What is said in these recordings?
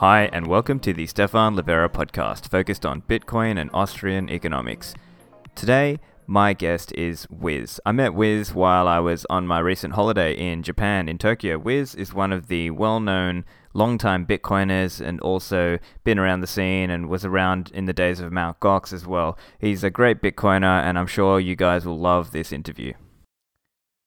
Hi, and welcome to the Stephan Livera podcast, focused on Bitcoin and Austrian economics. Today, my guest is Wiz. I met Wiz while I was on my recent holiday in Japan, in Tokyo. Wiz is one of the well known long-time Bitcoiners and also been around the scene and was around in the days of Mt. Gox as well. He's a great Bitcoiner, and I'm sure you guys will love this interview.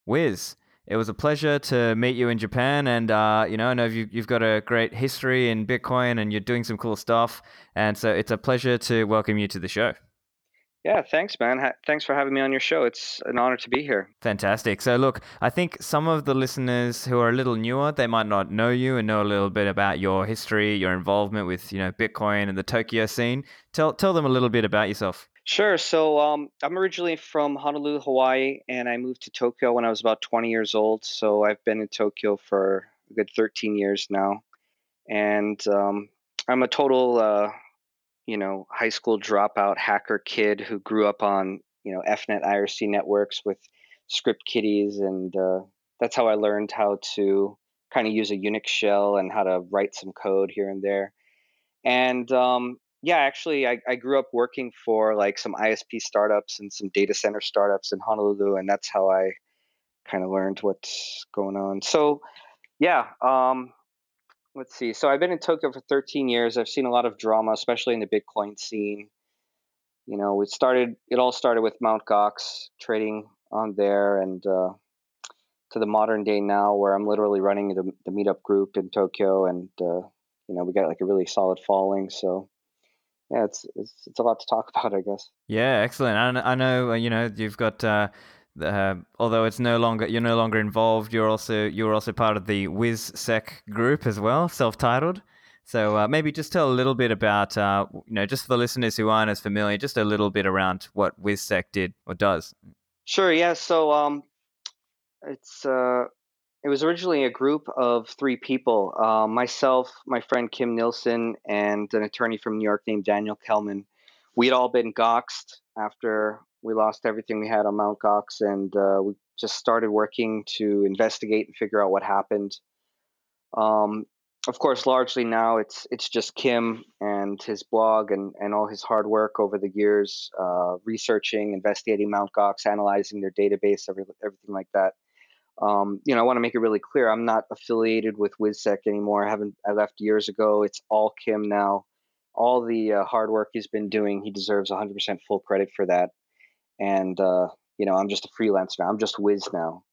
Wiz, it was a pleasure to meet you in Japan, and uh, you know, I know you've, you've got a great history in Bitcoin, and you're doing some cool stuff, and so it's a pleasure to welcome you to the show. Yeah, thanks, man. Ha- thanks for having me on your show. It's an honor to be here. Fantastic. So, look, I think some of the listeners who are a little newer, they might not know you and know a little bit about your history, your involvement with, you know, Bitcoin and the Tokyo scene. Tell tell them a little bit about yourself. Sure. So, um, I'm originally from Honolulu, Hawaii, and I moved to Tokyo when I was about 20 years old. So, I've been in Tokyo for a good 13 years now, and um, I'm a total. Uh, you know, high school dropout hacker kid who grew up on, you know, EFnet IRC networks with script kiddies. And uh, that's how I learned how to kind of use a Unix shell and how to write some code here and there. And um, yeah, actually, I, I grew up working for like some ISP startups and some data center startups in Honolulu. And that's how I kind of learned what's going on. So, yeah, um, let's see. So I've been in Tokyo for 13 years. I've seen a lot of drama, especially in the Bitcoin scene. You know, it started. It all started with Mt. Gox trading on there, and uh, to the modern day now, where I'm literally running the, the meetup group in Tokyo, and uh, you know, we got like a really solid following. So yeah, it's, it's it's a lot to talk about, I guess. Yeah, excellent. I, I know. Uh, you know, you've got. Uh, uh, although it's no longer you're no longer involved, you're also you're also part of the WizSec group as well, self-titled. So uh, maybe just tell a little bit about uh, you know just for the listeners who aren't as familiar, just a little bit around what WizSec did or does. Sure. Yeah. So um, it's uh, it was originally a group of three people: uh, myself, my friend Kim Nilsson, and an attorney from New York named Daniel Kelman. We'd all been goxed after we lost everything we had on Mount Gox, and uh, we just started working to investigate and figure out what happened. Um, of course, largely now it's it's just Kim and his blog and, and all his hard work over the years, uh, researching, investigating Mount Gox, analyzing their database, every, everything like that. Um, you know, I want to make it really clear. I'm not affiliated with WizSec anymore. I haven't. I left years ago. It's all Kim now. All the uh, hard work he's been doing, he deserves 100% full credit for that and uh, you know I'm just a freelancer. Now. I'm just Wiz now.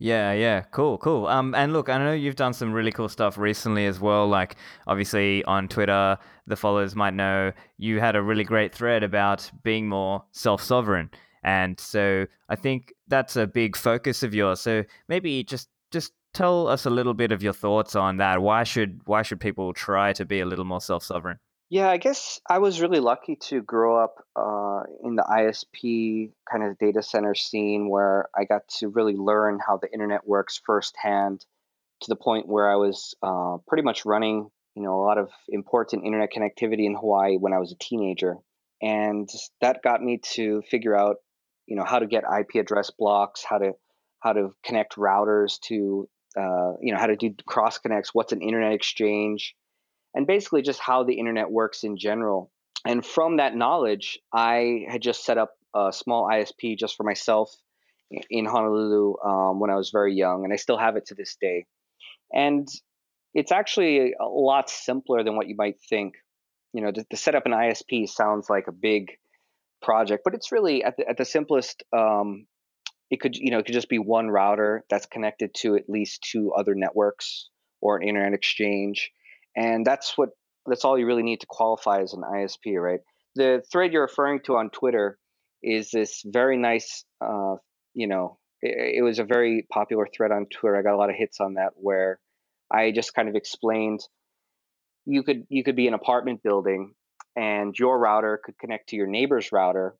Yeah, yeah, cool, cool. Um, and look, I know you've done some really cool stuff recently as well. Like, obviously on Twitter, the followers might know you had a really great thread about being more self-sovereign, and so I think that's a big focus of yours. So maybe just just tell us a little bit of your thoughts on that. Why should why should people try to be a little more self-sovereign? Yeah, I guess I was really lucky to grow up uh, in the ISP kind of data center scene where I got to really learn how the internet works firsthand to the point where I was uh, pretty much running, you know, a lot of important internet connectivity in Hawaii when I was a teenager. And that got me to figure out, you know, how to get IP address blocks, how to how to connect routers to, uh, you know, how to do cross connects, what's an internet exchange, and basically just how the internet works in general. And from that knowledge, I had just set up a small ISP just for myself in Honolulu um, when I was very young, and I still have it to this day. And it's actually a lot simpler than what you might think. You know, to, to set up an ISP sounds like a big project, but it's really at the, at the simplest. Um, it could you know it could just be one router that's connected to at least two other networks or an internet exchange and that's what that's all you really need to qualify as an ISP, right? The thread you're referring to on Twitter is this very nice, uh, you know, it, it, was a very popular thread on Twitter. I got a lot of hits on that where I just kind of explained you could you could be an apartment building and your router could connect to your neighbor's router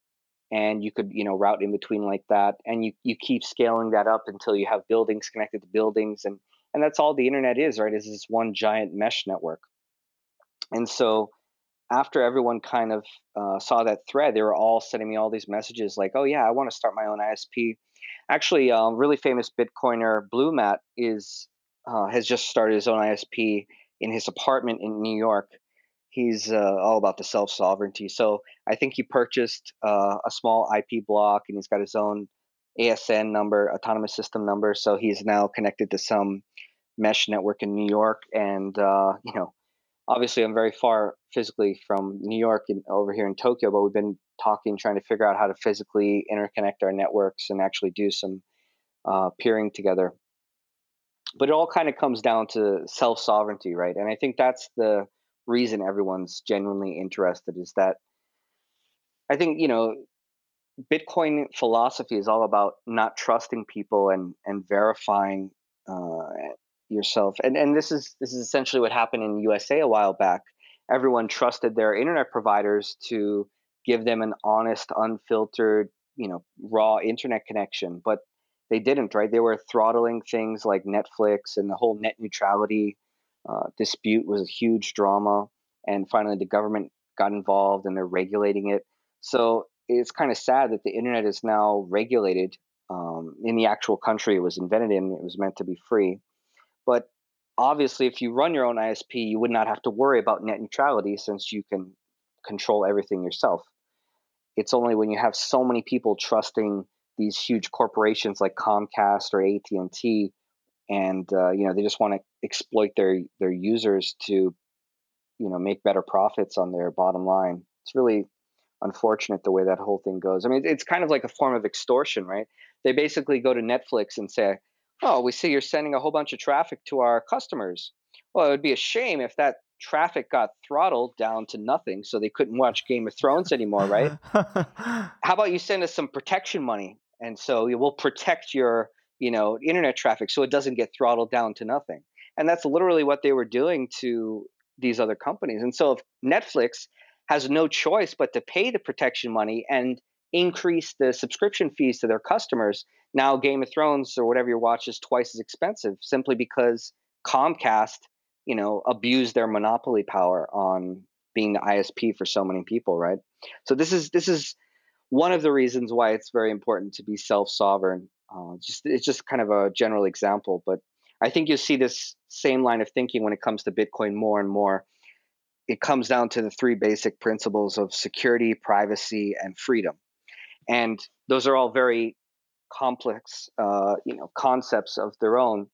and you could you know route in between like that and you you keep scaling that up until you have buildings connected to buildings and and that's all the internet is right is this one giant mesh network and so after everyone kind of uh, saw that thread they were all sending me all these messages like oh yeah i want to start my own isp actually um, really famous bitcoiner BlueMatt is uh, has just started his own isp in his apartment in New York. He's uh, all about the self sovereignty. So I think he purchased uh, a small IP block and he's got his own ASN number, autonomous system number. So he's now connected to some mesh network in New York. And, uh, you know, obviously I'm very far physically from New York and over here in Tokyo, but we've been talking, trying to figure out how to physically interconnect our networks and actually do some uh, peering together. But it all kind of comes down to self sovereignty, right? And I think that's the reason everyone's genuinely interested is that I think, you know, Bitcoin philosophy is all about not trusting people and, and verifying uh, yourself. And, and this is this is essentially what happened in USA a while back. Everyone trusted their internet providers to give them an honest, unfiltered, you know, raw internet connection. But they didn't, right? They were throttling things like Netflix and the whole net neutrality uh, dispute was a huge drama. And finally, the government got involved and they're regulating it. So it's kind of sad that the internet is now regulated um, in the actual country it was invented in. It was meant to be free. But obviously, if you run your own ISP, you would not have to worry about net neutrality since you can control everything yourself. It's only when you have so many people trusting these huge corporations like Comcast or AT and T, and uh, you know they just want to exploit their their users to, you know, make better profits on their bottom line. It's really unfortunate the way that whole thing goes. I mean, it's kind of like a form of extortion, right? They basically go to Netflix and say, "Oh, we see you're sending a whole bunch of traffic to our customers. Well, it would be a shame if that traffic got throttled down to nothing so they couldn't watch Game of Thrones anymore, right? How about you send us some protection money and so we will protect your you know internet traffic so it doesn't get throttled down to nothing and that's literally what they were doing to these other companies and so if netflix has no choice but to pay the protection money and increase the subscription fees to their customers now game of thrones or whatever you watch is twice as expensive simply because comcast you know abused their monopoly power on being the isp for so many people right so this is this is one of the reasons why it's very important to be self-sovereign. Uh, just it's just kind of a general example, but I think you'll see this same line of thinking when it comes to Bitcoin more and more. It comes down to the three basic principles of security, privacy, and freedom, and those are all very complex, uh, you know, concepts of their own.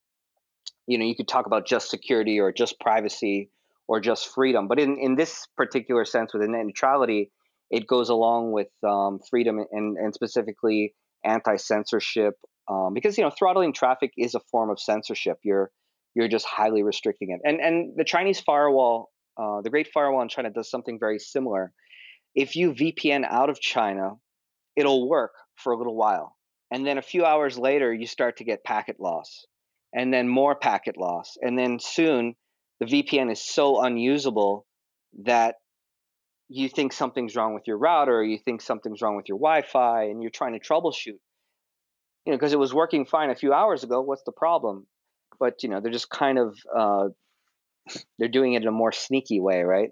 You know, you could talk about just security or just privacy or just freedom, but in in this particular sense, with net neutrality, it goes along with um, freedom and, and specifically anti-censorship um, because you know throttling traffic is a form of censorship. You're you're just highly restricting it. And and the chinese firewall uh, the great firewall in china does something very similar. If you vpn out of china it'll work for a little while and then a few hours later you start to get packet loss and then more packet loss and then soon the vpn is so unusable that you think something's wrong with your router, you think something's wrong with your Wi-Fi, and you're trying to troubleshoot. You know, because it was working fine a few hours ago. What's the problem? But you know, they're just kind of uh, they're doing it in a more sneaky way, right?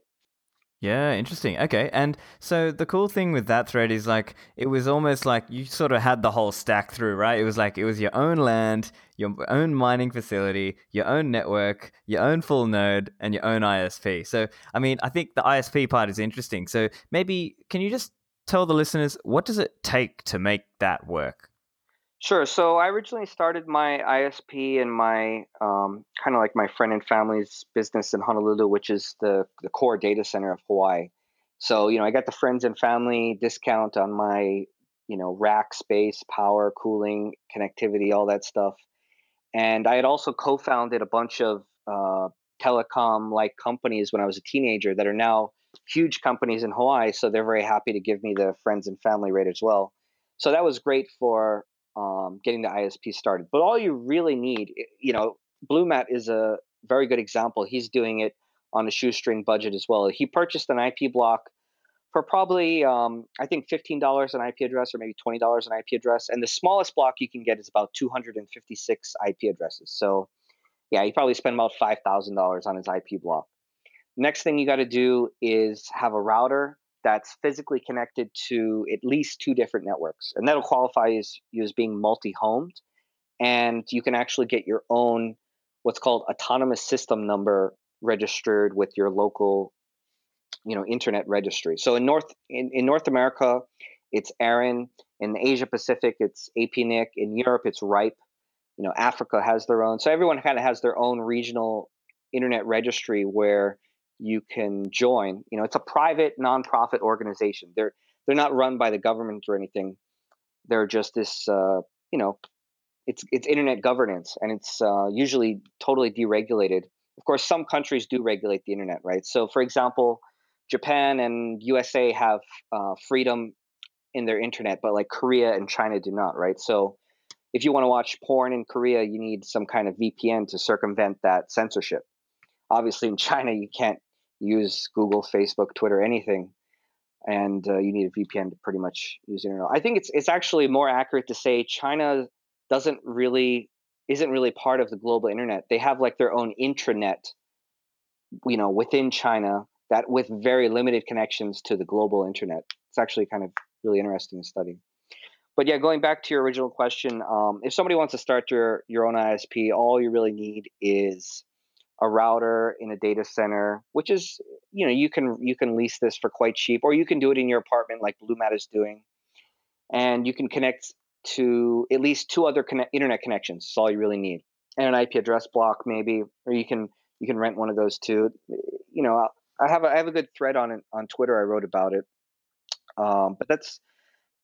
Yeah, interesting. Okay. And so the cool thing with that thread is like it was almost like you sort of had the whole stack through, right? It was like it was your own land, your own mining facility, your own network, your own full node, and your own ISP. So, I mean, I think the ISP part is interesting. So, maybe can you just tell the listeners what does it take to make that work? Sure. So I originally started my ISP and my um, kind of like my friend and family's business in Honolulu, which is the the core data center of Hawaii. So you know, I got the friends and family discount on my you know rack space, power, cooling, connectivity, all that stuff. And I had also co-founded a bunch of uh, telecom like companies when I was a teenager that are now huge companies in Hawaii. So they're very happy to give me the friends and family rate as well. So that was great for um, getting the ISP started. But all you really need, you know, BlueMatt is a very good example. He's doing it on a shoestring budget as well. He purchased an IP block for probably, um, I think, $15 an IP address or maybe $20 an IP address. And the smallest block you can get is about 256 IP addresses. So, yeah, he probably spent about $5,000 on his IP block. Next thing you got to do is have a router that's physically connected to at least two different networks. And that'll qualify as you as being multi-homed. And you can actually get your own what's called autonomous system number registered with your local you know internet registry so in north in, in north america it's ARIN in asia pacific it's apnic in europe it's ripe you know africa has their own so everyone kind of has their own regional internet registry where you can join. You know it's a private nonprofit organization. They're they're not run by the government or anything. They're just this uh, you know it's it's internet governance and it's uh, usually totally deregulated. Of course some countries do regulate the internet right? So for example japan and usa have uh, freedom in their internet but like korea and china do not right? So if you want to watch porn in korea you need some kind of vpn to circumvent that censorship. Obviously in china you can't use google facebook twitter anything and uh, you need a vpn to pretty much use the internet i think it's it's actually more accurate to say china doesn't really isn't really part of the global internet. They have like their own intranet, you know, within China that with very limited connections to the global internet. It's actually kind of really interesting to study. But yeah, going back to your original question, um, if somebody wants to start your your own ISP, all you really need is a router in a data center, which is you know you can you can lease this for quite cheap, or you can do it in your apartment like BlueMatt is doing, and you can connect to at least two other conne- internet connections. That's all you really need, and an IP address block maybe, or you can you can rent one of those too. You know, I have a, I have a good thread on it on Twitter. I wrote about it, um, but that's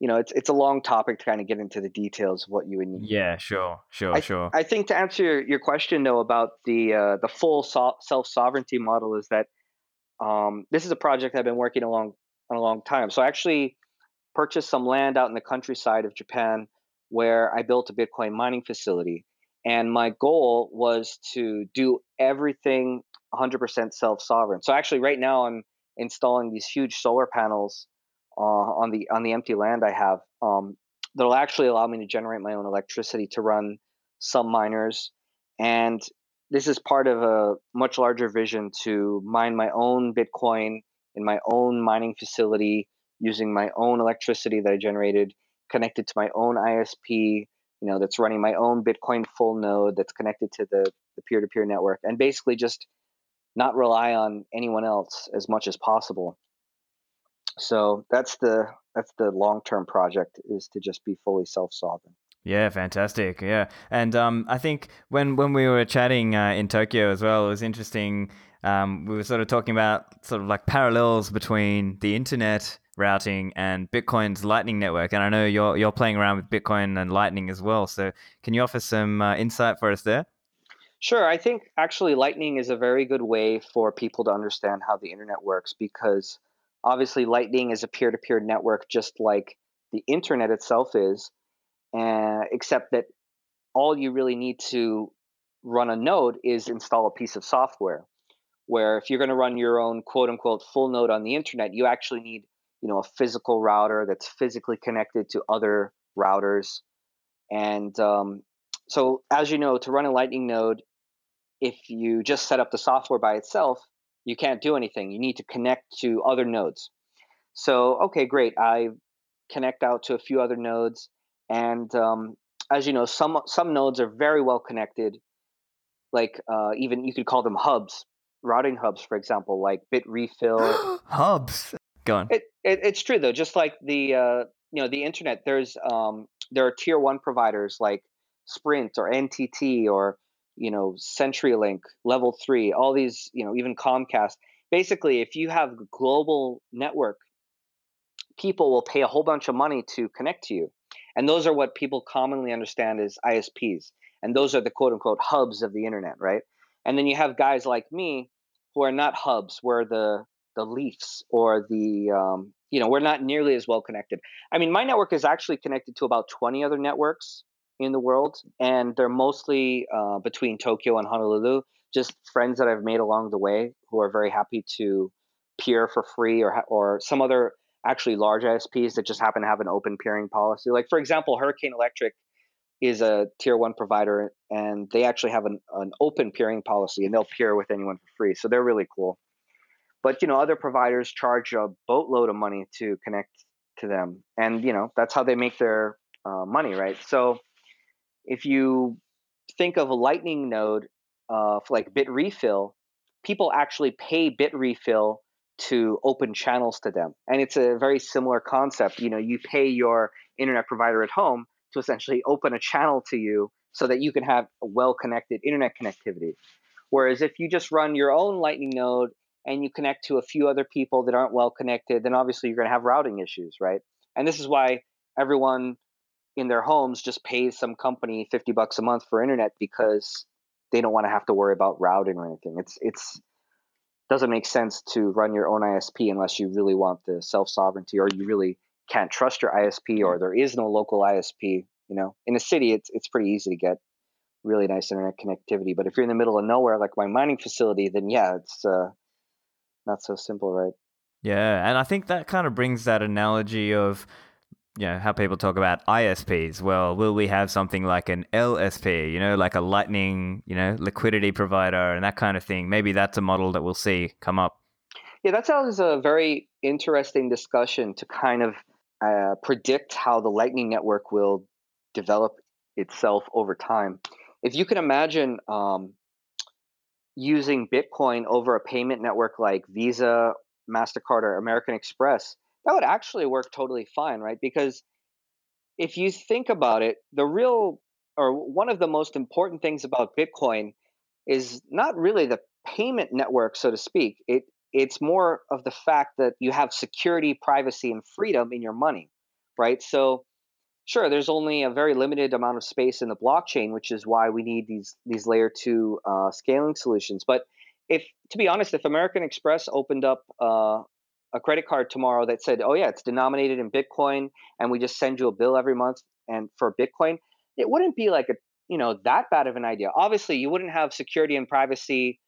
you know it's it's a long topic to kind of get into the details of what you would need. Yeah, sure, sure, I, sure. I think to answer your, your question though about the uh, the full so- self sovereignty model is that um, this is a project I've been working along on a long time. So I actually purchased some land out in the countryside of Japan where I built a Bitcoin mining facility. And my goal was to do everything 100% self sovereign. So actually, right now, I'm installing these huge solar panels uh, on the on the empty land I have um, that'll actually allow me to generate my own electricity to run some miners. And this is part of a much larger vision to mine my own Bitcoin in my own mining facility using my own electricity that I generated, connected to my own ISP, you know, that's running my own Bitcoin full node that's connected to the, the peer-to-peer network, and basically just not rely on anyone else as much as possible. So that's the that's the long term project is to just be fully self sovereign. Yeah, fantastic. Yeah, and um, I think when when we were chatting uh, in Tokyo as well, it was interesting. Um, we were sort of talking about sort of like parallels between the internet routing and Bitcoin's Lightning Network. And I know you're you're playing around with Bitcoin and Lightning as well. So can you offer some uh, insight for us there? Sure. I think actually Lightning is a very good way for people to understand how the internet works because obviously Lightning is a peer-to-peer network just like the internet itself is, uh, except that all you really need to run a node is install a piece of software. Where if you're going to run your own quote unquote full node on the internet, you actually need you know a physical router that's physically connected to other routers and um, so as you know to run a lightning node if you just set up the software by itself you can't do anything you need to connect to other nodes so okay great i connect out to a few other nodes and um, as you know some some nodes are very well connected like uh, even you could call them hubs routing hubs for example like Bitrefill. hubs Go on. It, it, it's true though. Just like the uh, you know the internet, there's um, there are tier one providers like Sprint or NTT or you know CenturyLink, Level Three, all these you know even Comcast. Basically, if you have global network, people will pay a whole bunch of money to connect to you, and those are what people commonly understand as ISPs, and those are the quote unquote hubs of the internet, right? And then you have guys like me who are not hubs, where the the Leafs or the um, you know we're not nearly as well connected. I mean, my network is actually connected to about 20 other networks in the world, and they're mostly uh, between Tokyo and Honolulu. Just friends that I've made along the way who are very happy to peer for free, or or some other actually large ISPs that just happen to have an open peering policy. Like for example, Hurricane Electric is a tier one provider, and they actually have an, an open peering policy, and they'll peer with anyone for free. So they're really cool. But you know, other providers charge a boatload of money to connect to them, and you know that's how they make their uh, money, right? So if you think of a Lightning node, uh, like Bitrefill, people actually pay Bitrefill to open channels to them. And it's a very similar concept. You know, you pay your internet provider at home to essentially open a channel to you so that you can have a well connected internet connectivity. Whereas if you just run your own Lightning node and you connect to a few other people that aren't well connected, then obviously you're going to have routing issues, right? And this is why everyone in their homes just pays some company 50 bucks a month for internet because they don't want to have to worry about routing or anything. It's it's doesn't make sense to run your own ISP unless you really want the self sovereignty or you really can't trust your ISP or there is no local ISP. You know, in a city, it's it's pretty easy to get really nice internet connectivity. But if you're in the middle of nowhere, like my mining facility, then yeah, it's uh, not so simple, right? Yeah, and I think that kind of brings that analogy of you know how people talk about ISPs. Well, will we have something like an LSP, you know, like a lightning, you know, liquidity provider and that kind of thing? Maybe that's a model that we'll see come up. Yeah, that sounds a very interesting discussion to kind of uh, predict how the Lightning Network will develop itself over time. If you can imagine um, using Bitcoin over a payment network like Visa, MasterCard, or American Express, that would actually work totally fine, right? Because if you think about it, the real or one of the most important things about Bitcoin is not really the payment network, so to speak. It it's more of the fact that you have security, privacy, and freedom in your money, right? So sure, there's only a very limited amount of space in the blockchain, which is why we need these these layer two uh, scaling solutions. But if, to be honest, if American Express opened up uh, a credit card tomorrow that said, "Oh yeah, it's denominated in Bitcoin, and we just send you a bill every month and for Bitcoin," it wouldn't be like a you know that bad of an idea. Obviously, you wouldn't have security and privacy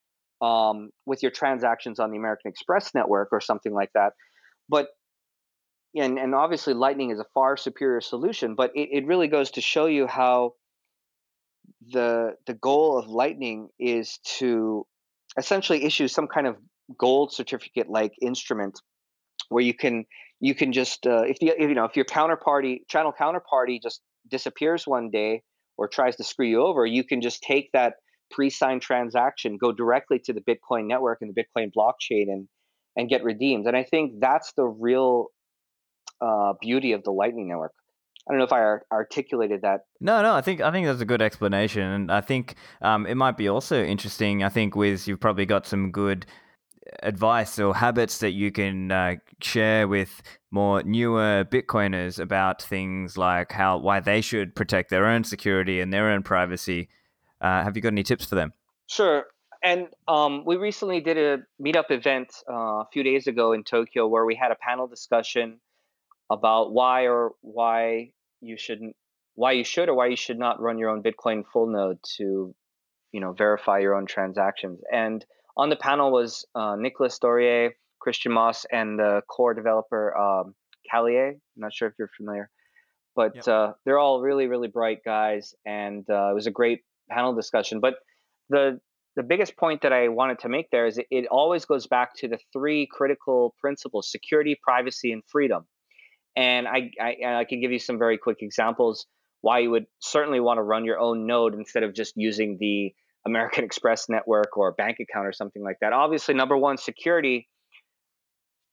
um, with your transactions on the American Express network or something like that, but and and obviously Lightning is a far superior solution. But it, it really goes to show you how the the goal of Lightning is to essentially issue some kind of gold certificate like instrument where you can you can just uh, if, the, if you know if your counterparty channel counterparty just disappears one day or tries to screw you over, you can just take that pre-signed transaction, go directly to the Bitcoin network and the Bitcoin blockchain, and and get redeemed. And I think that's the real uh, beauty of the Lightning Network. I don't know if I articulated that. No, no, I think I think that's a good explanation, and I think um, it might be also interesting. I think with you've probably got some good advice or habits that you can uh, share with more newer Bitcoiners about things like how why they should protect their own security and their own privacy. Uh, have you got any tips for them? Sure. And um, we recently did a meetup event uh, a few days ago in Tokyo where we had a panel discussion about why or why you shouldn't, why you should or why you should not run your own Bitcoin full node to, you know, verify your own transactions. And on the panel was uh, Nicolas Dorier, Christian Moss, and the core developer um, Kalle. I'm not sure if you're familiar, but yep. uh, they're all really, really bright guys, and uh, it was a great panel discussion. But the the biggest point that I wanted to make there is it, it always goes back to the three critical principles: security, privacy, and freedom. And I, I, I can give you some very quick examples why you would certainly want to run your own node instead of just using the American Express network or bank account or something like that. Obviously, number one, security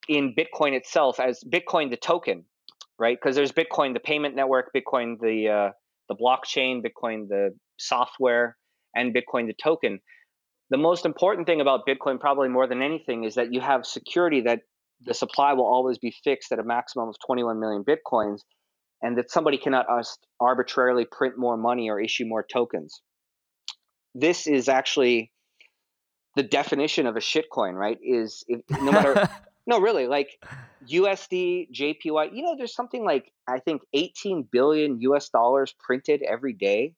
in Bitcoin itself as Bitcoin the token, right? Because there's Bitcoin the payment network, Bitcoin the uh, the blockchain, Bitcoin the software, and Bitcoin the token. The most important thing about Bitcoin, probably more than anything, is that you have security that the supply will always be fixed at a maximum of 21 million Bitcoins, and that somebody cannot arbitrarily print more money or issue more tokens this is actually the definition of a shitcoin, right? Is if, no matter no, really, like USD, JPY. You know, there's something like I think 18 billion US dollars printed every day.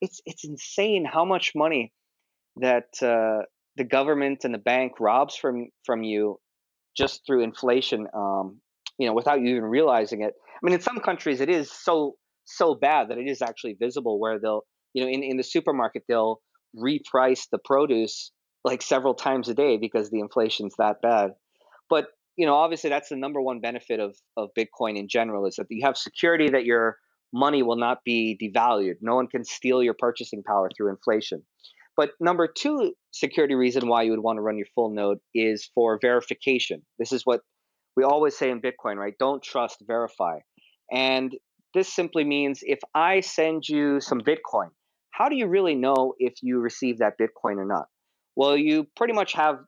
It's it's insane how much money that uh, the government and the bank robs from from you just through inflation. Um, you know, without you even realizing it. I mean, in some countries, it is so so bad that it is actually visible. Where they'll, you know, in in the supermarket, they'll reprice the produce like several times a day because the inflation's that bad. But you know, obviously, that's the number one benefit of of Bitcoin in general is that you have security that your money will not be devalued. No one can steal your purchasing power through inflation. But number two security reason why you would want to run your full node is for verification. This is what we always say in Bitcoin, right? Don't trust, verify. And this simply means if I send you some Bitcoin, how do you really know if you receive that Bitcoin or not? Well, you pretty much have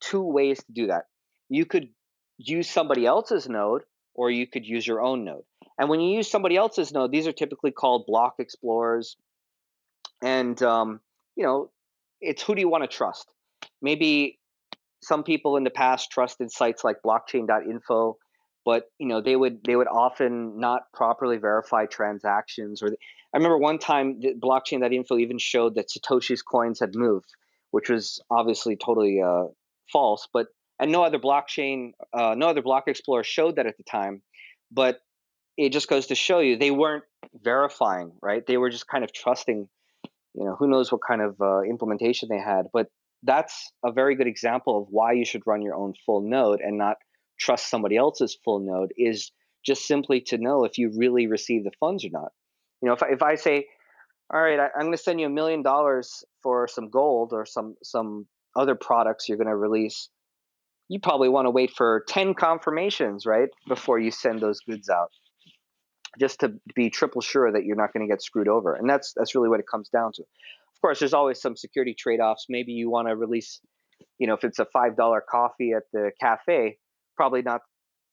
two ways to do that. You could use somebody else's node or you could use your own node. And when you use somebody else's node, these are typically called block explorers. And, um, you know, it's who do you want to trust? Maybe some people in the past trusted sites like blockchain.info but you know they would they would often not properly verify transactions or i remember one time the blockchain.info even showed that satoshi's coins had moved which was obviously totally uh, false but and no other blockchain uh, no other block explorer showed that at the time but it just goes to show you they weren't verifying right? They were just kind of trusting you know who knows what kind of uh, implementation they had but that's a very good example of why you should run your own full node and not trust somebody else's full node is just simply to know if you really receive the funds or not. You know, if I, if I say, all right, I, I'm going to send you a million dollars for some gold or some some other products you're going to release, you probably want to wait for 10 confirmations, right, before you send those goods out. Just to be triple sure that you're not going to get screwed over. And that's that's really what it comes down to. Of course, there's always some security trade-offs. Maybe you want to release, you know, if it's a $5 coffee at the cafe, probably not,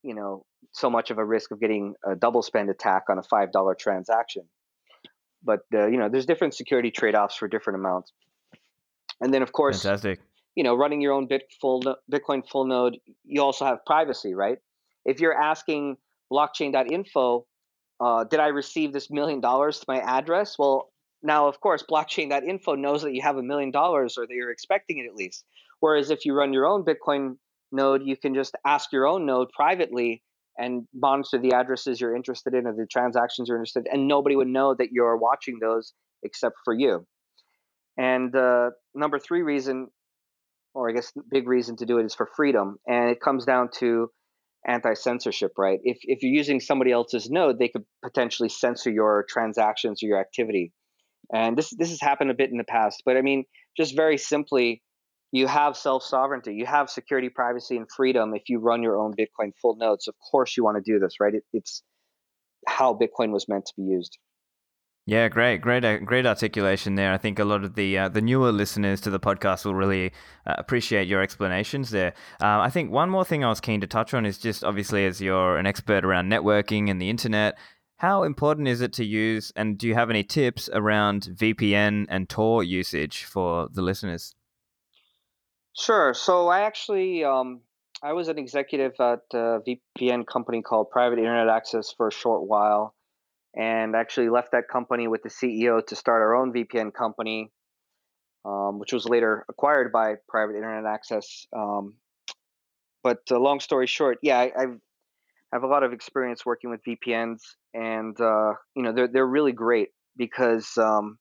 you know, so much of a risk of getting a double spend attack on a five dollar transaction. But uh, you know, there's different security trade offs for different amounts. And then, of course, fantastic. You know, running your own Bit full Bitcoin full node, you also have privacy, right? If you're asking blockchain.info, uh, did I receive this million dollars to my address? Well, now, of course, blockchain.info knows that you have a million dollars or that you're expecting it at least. Whereas if you run your own Bitcoin node, you can just ask your own node privately and monitor the addresses you're interested in or the transactions you're interested in, and nobody would know that you're watching those except for you. And uh, number three reason, or I guess the big reason to do it is for freedom, and it comes down to anti-censorship, right? If if you're using somebody else's node, they could potentially censor your transactions or your activity. And this this has happened a bit in the past, but I mean, just very simply, you have self sovereignty, you have security, privacy, and freedom if you run your own Bitcoin full nodes. Of course, you want to do this, right? It, it's how Bitcoin was meant to be used. Yeah, great, great, uh, great articulation there. I think a lot of the uh, the newer listeners to the podcast will really uh, appreciate your explanations there. Uh, I think one more thing I was keen to touch on is just obviously as you're an expert around networking and the internet, how important is it to use, and do you have any tips around VPN and Tor usage for the listeners? Sure. So I actually um, I was an executive at a VPN company called Private Internet Access for a short while, and actually left that company with the CEO to start our own VPN company, um, which was later acquired by Private Internet Access. Um, but uh, long story short, yeah, I, I've I have a lot of experience working with VPNs, and uh, you know they're they're really great because um,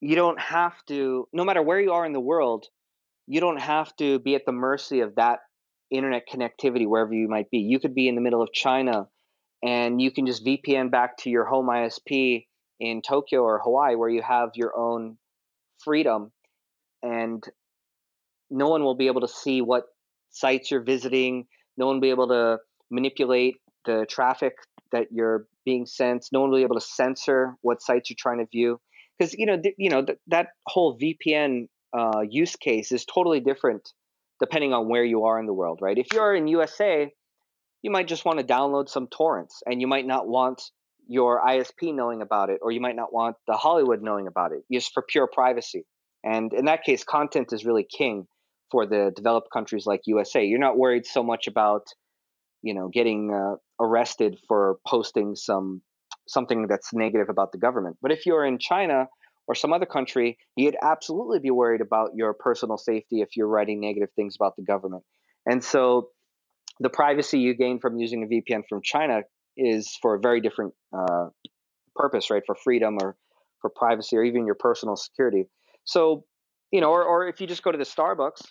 you don't have to, no matter where you are in the world, you don't have to be at the mercy of that internet connectivity wherever you might be. You could be in the middle of China and you can just VPN back to your home ISP in Tokyo or Hawaii where you have your own freedom and no one will be able to see what sites you're visiting. No one will be able to manipulate the traffic that you're being sent. No one will be able to censor what sites you're trying to view. Because you know, th- you know th- that whole VPN uh, use case is totally different depending on where you are in the world, right? If you're in USA, you might just want to download some torrents and you might not want your ISP knowing about it or you might not want the Hollywood knowing about it just for pure privacy. And in that case, content is really king for the developed countries like USA. You're not worried so much about, you know, getting uh, arrested for posting some something that's negative about the government. But if you're in China or some other country, you'd absolutely be worried about your personal safety if you're writing negative things about the government. And so the privacy you gain from using a VPN from China is for a very different uh, purpose, right? For freedom or for privacy or even your personal security. So, you know, or, or if you just go to the Starbucks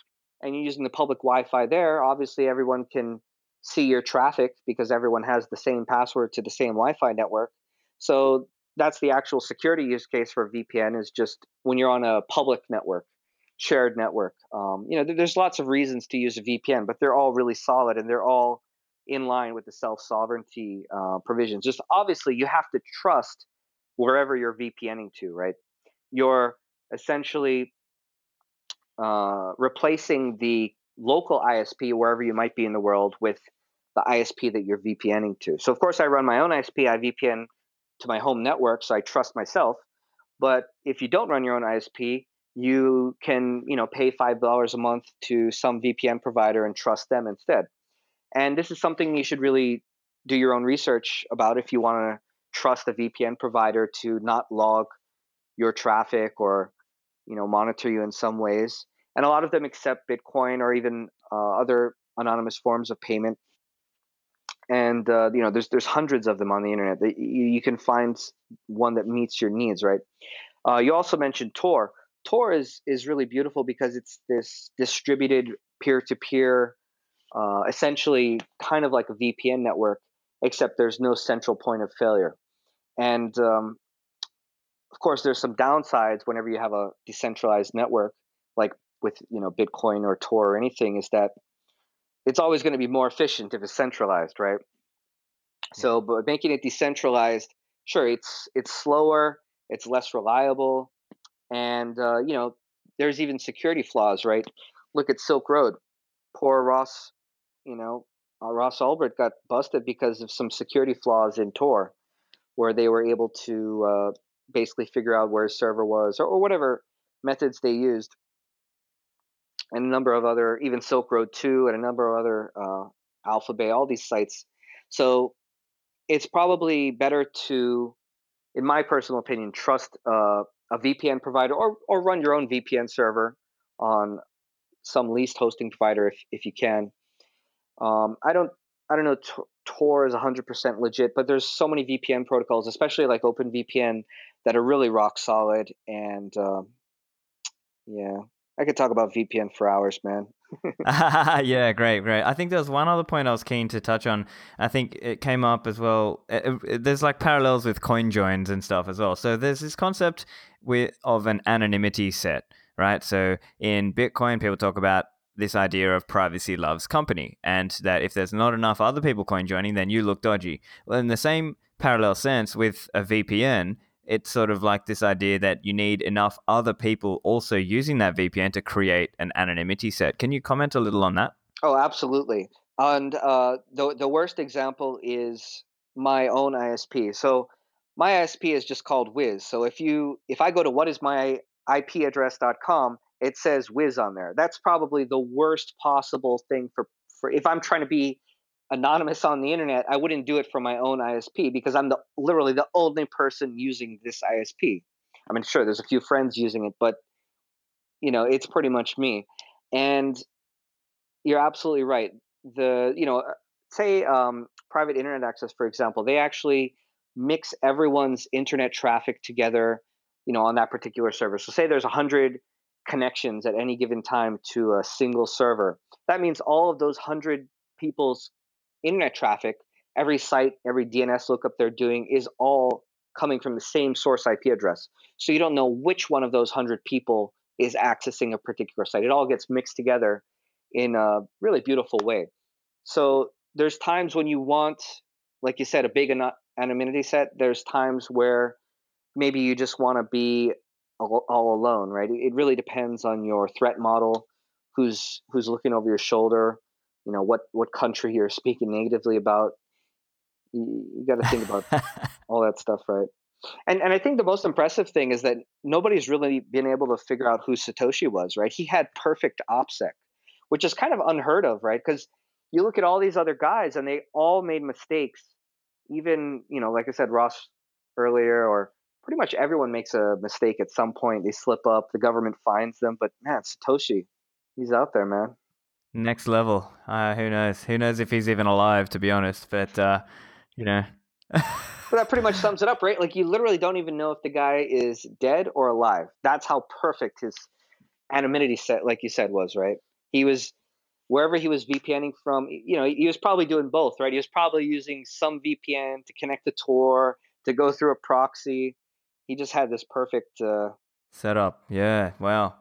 and you're using the public Wi Fi there, obviously everyone can see your traffic because everyone has the same password to the same Wi Fi network. So that's the actual security use case for VPN is just when you're on a public network, shared network. Um, you know, there's lots of reasons to use a VPN, but they're all really solid and they're all in line with the self sovereignty uh, provisions. Just obviously, you have to trust wherever you're VPNing to, right? You're essentially uh, replacing the local ISP wherever you might be in the world with the ISP that you're VPNing to. So, of course, I run my own ISP. I VPN to my home network, so I trust myself. But if you don't run your own ISP, you can, you know, pay five dollars a month to some VPN provider and trust them instead. And this is something you should really do your own research about if you want to trust a VPN provider to not log your traffic or, you know, monitor you in some ways. And a lot of them accept Bitcoin or even uh, other anonymous forms of payment and uh, you know there's there's hundreds of them on the internet you, can find one that meets your needs right? Uh, you also mentioned tor. Tor is is really beautiful because it's this distributed peer-to-peer uh, essentially kind of like a vpn network except there's no central point of failure. And um, of course there's some downsides whenever you have a decentralized network like with you know bitcoin or tor or anything is that it's always going to be more efficient if it's centralized, right? So, but making it decentralized, sure, it's it's slower, it's less reliable, and uh, you know, there's even security flaws, right? Look at Silk Road. Poor Ross, you know, uh, Ross Ulbricht got busted because of some security flaws in Tor, where they were able to uh, basically figure out where his server was or, or whatever methods they used and a number of other, even Silk Road 2 and a number of other uh, Alphabay, all these sites. So it's probably better to, in my personal opinion, trust uh, a VPN provider or, or run your own VPN server on some leased hosting provider if, if you can. Um, I don't I don't know Tor is 100% legit, but there's so many VPN protocols, especially like OpenVPN, that are really rock solid. And um, yeah, I could talk about VPN for hours, man. yeah, great, great. I think there's one other point I was keen to touch on. I think it came up as well. It, it, there's like parallels with coin joins and stuff as well. So there's this concept with of an anonymity set, right? So in Bitcoin, people talk about this idea of privacy loves company, and that if there's not enough other people coin joining, then you look dodgy. Well, in the same parallel sense with a VPN, it's sort of like this idea that you need enough other people also using that VPN to create an anonymity set. Can you comment a little on that? Oh, absolutely. And uh, the the worst example is my own ISP. So my ISP is just called Wiz. So if you if I go to whatismyipaddress.com, it says Wiz on there. That's probably the worst possible thing for for if I'm trying to be anonymous on the internet, I wouldn't do it for my own ISP because I'm the literally the only person using this ISP. I mean, sure, there's a few friends using it, but you know, it's pretty much me. And you're absolutely right. The you know, uh, say um, private internet access, for example, they actually mix everyone's internet traffic together. You know, on that particular server. So say there's a hundred connections at any given time to a single server. That means all of those hundred people's internet traffic, every site, every DNS lookup they're doing is all coming from the same source IP address. So you don't know which one of those 100 people is accessing a particular site. It all gets mixed together in a really beautiful way. So there's times when you want, like you said, a big anonymity set. There's times where maybe you just want to be all, all alone, right? It really depends on your threat model, who's who's looking over your shoulder, you know what what country you're speaking negatively about. You, you got to think about all that stuff right? And and i think the most impressive thing is that nobody's really been able to figure out who satoshi was right? He had perfect opsec which is kind of unheard of right? Because you look at all these other guys and they all made mistakes. Even you know like i said ross earlier or pretty much everyone makes a mistake at some point. They slip up the government finds them but man satoshi he's out there man Next level. Uh, who knows? Who knows if he's even alive, to be honest. But uh, you know. but that pretty much sums it up, right? Like you literally don't even know if the guy is dead or alive. That's how perfect his anonymity set, like you said, was, right? He was wherever he was VPNing from. You know, he was probably doing both, right? He was probably using some VPN to connect to Tor, to go through a proxy. He just had this perfect uh, setup. Yeah, wow.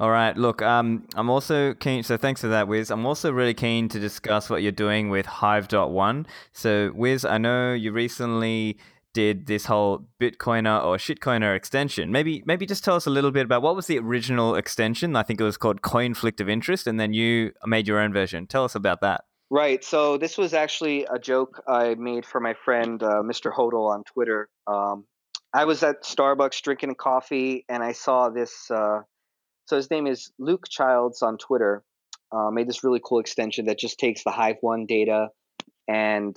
All right. Look, um, I'm also keen. So thanks for that, Wiz. I'm also really keen to discuss what you're doing with Hive.one. So, Wiz, I know you recently did this whole Bitcoiner or shitcoiner extension. Maybe, maybe just tell us a little bit about what was the original extension. I think it was called Conflict of Interest, and then you made your own version. Tell us about that. Right. So this was actually a joke I made for my friend uh, Mr. Hodl on Twitter. Um, I was at Starbucks drinking coffee, and I saw this. Uh, so his name is Luke Childs on Twitter. Uh, made this really cool extension that just takes the Hive One data and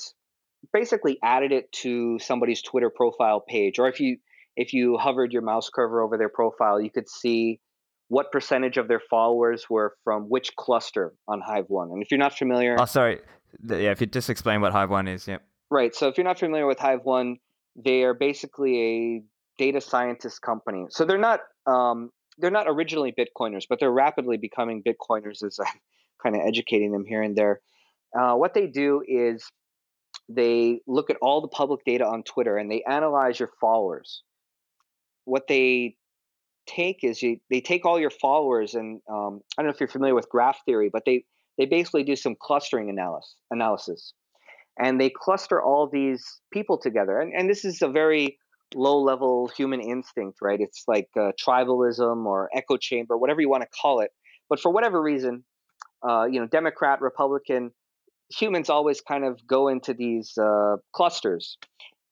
basically added it to somebody's Twitter profile page. Or if you if you hovered your mouse cursor over their profile, you could see what percentage of their followers were from which cluster on Hive One. And if you're not familiar, oh sorry, yeah, if you just explain what Hive One is, yeah. Right. So if you're not familiar with Hive One, they are basically a data scientist company. So they're not um, they're not originally Bitcoiners, but they're rapidly becoming Bitcoiners as I'm kind of educating them here and there. Uh, what they do is they look at all the public data on Twitter and they analyze your followers. What they take is you, they take all your followers and um, I don't know if you're familiar with graph theory, but they they basically do some clustering analysis analysis, and they cluster all these people together. And and this is a very low level human instinct, right? It's like uh, tribalism or echo chamber, whatever you want to call it. But for whatever reason, uh, you know, Democrat, Republican, humans always kind of go into these uh, clusters.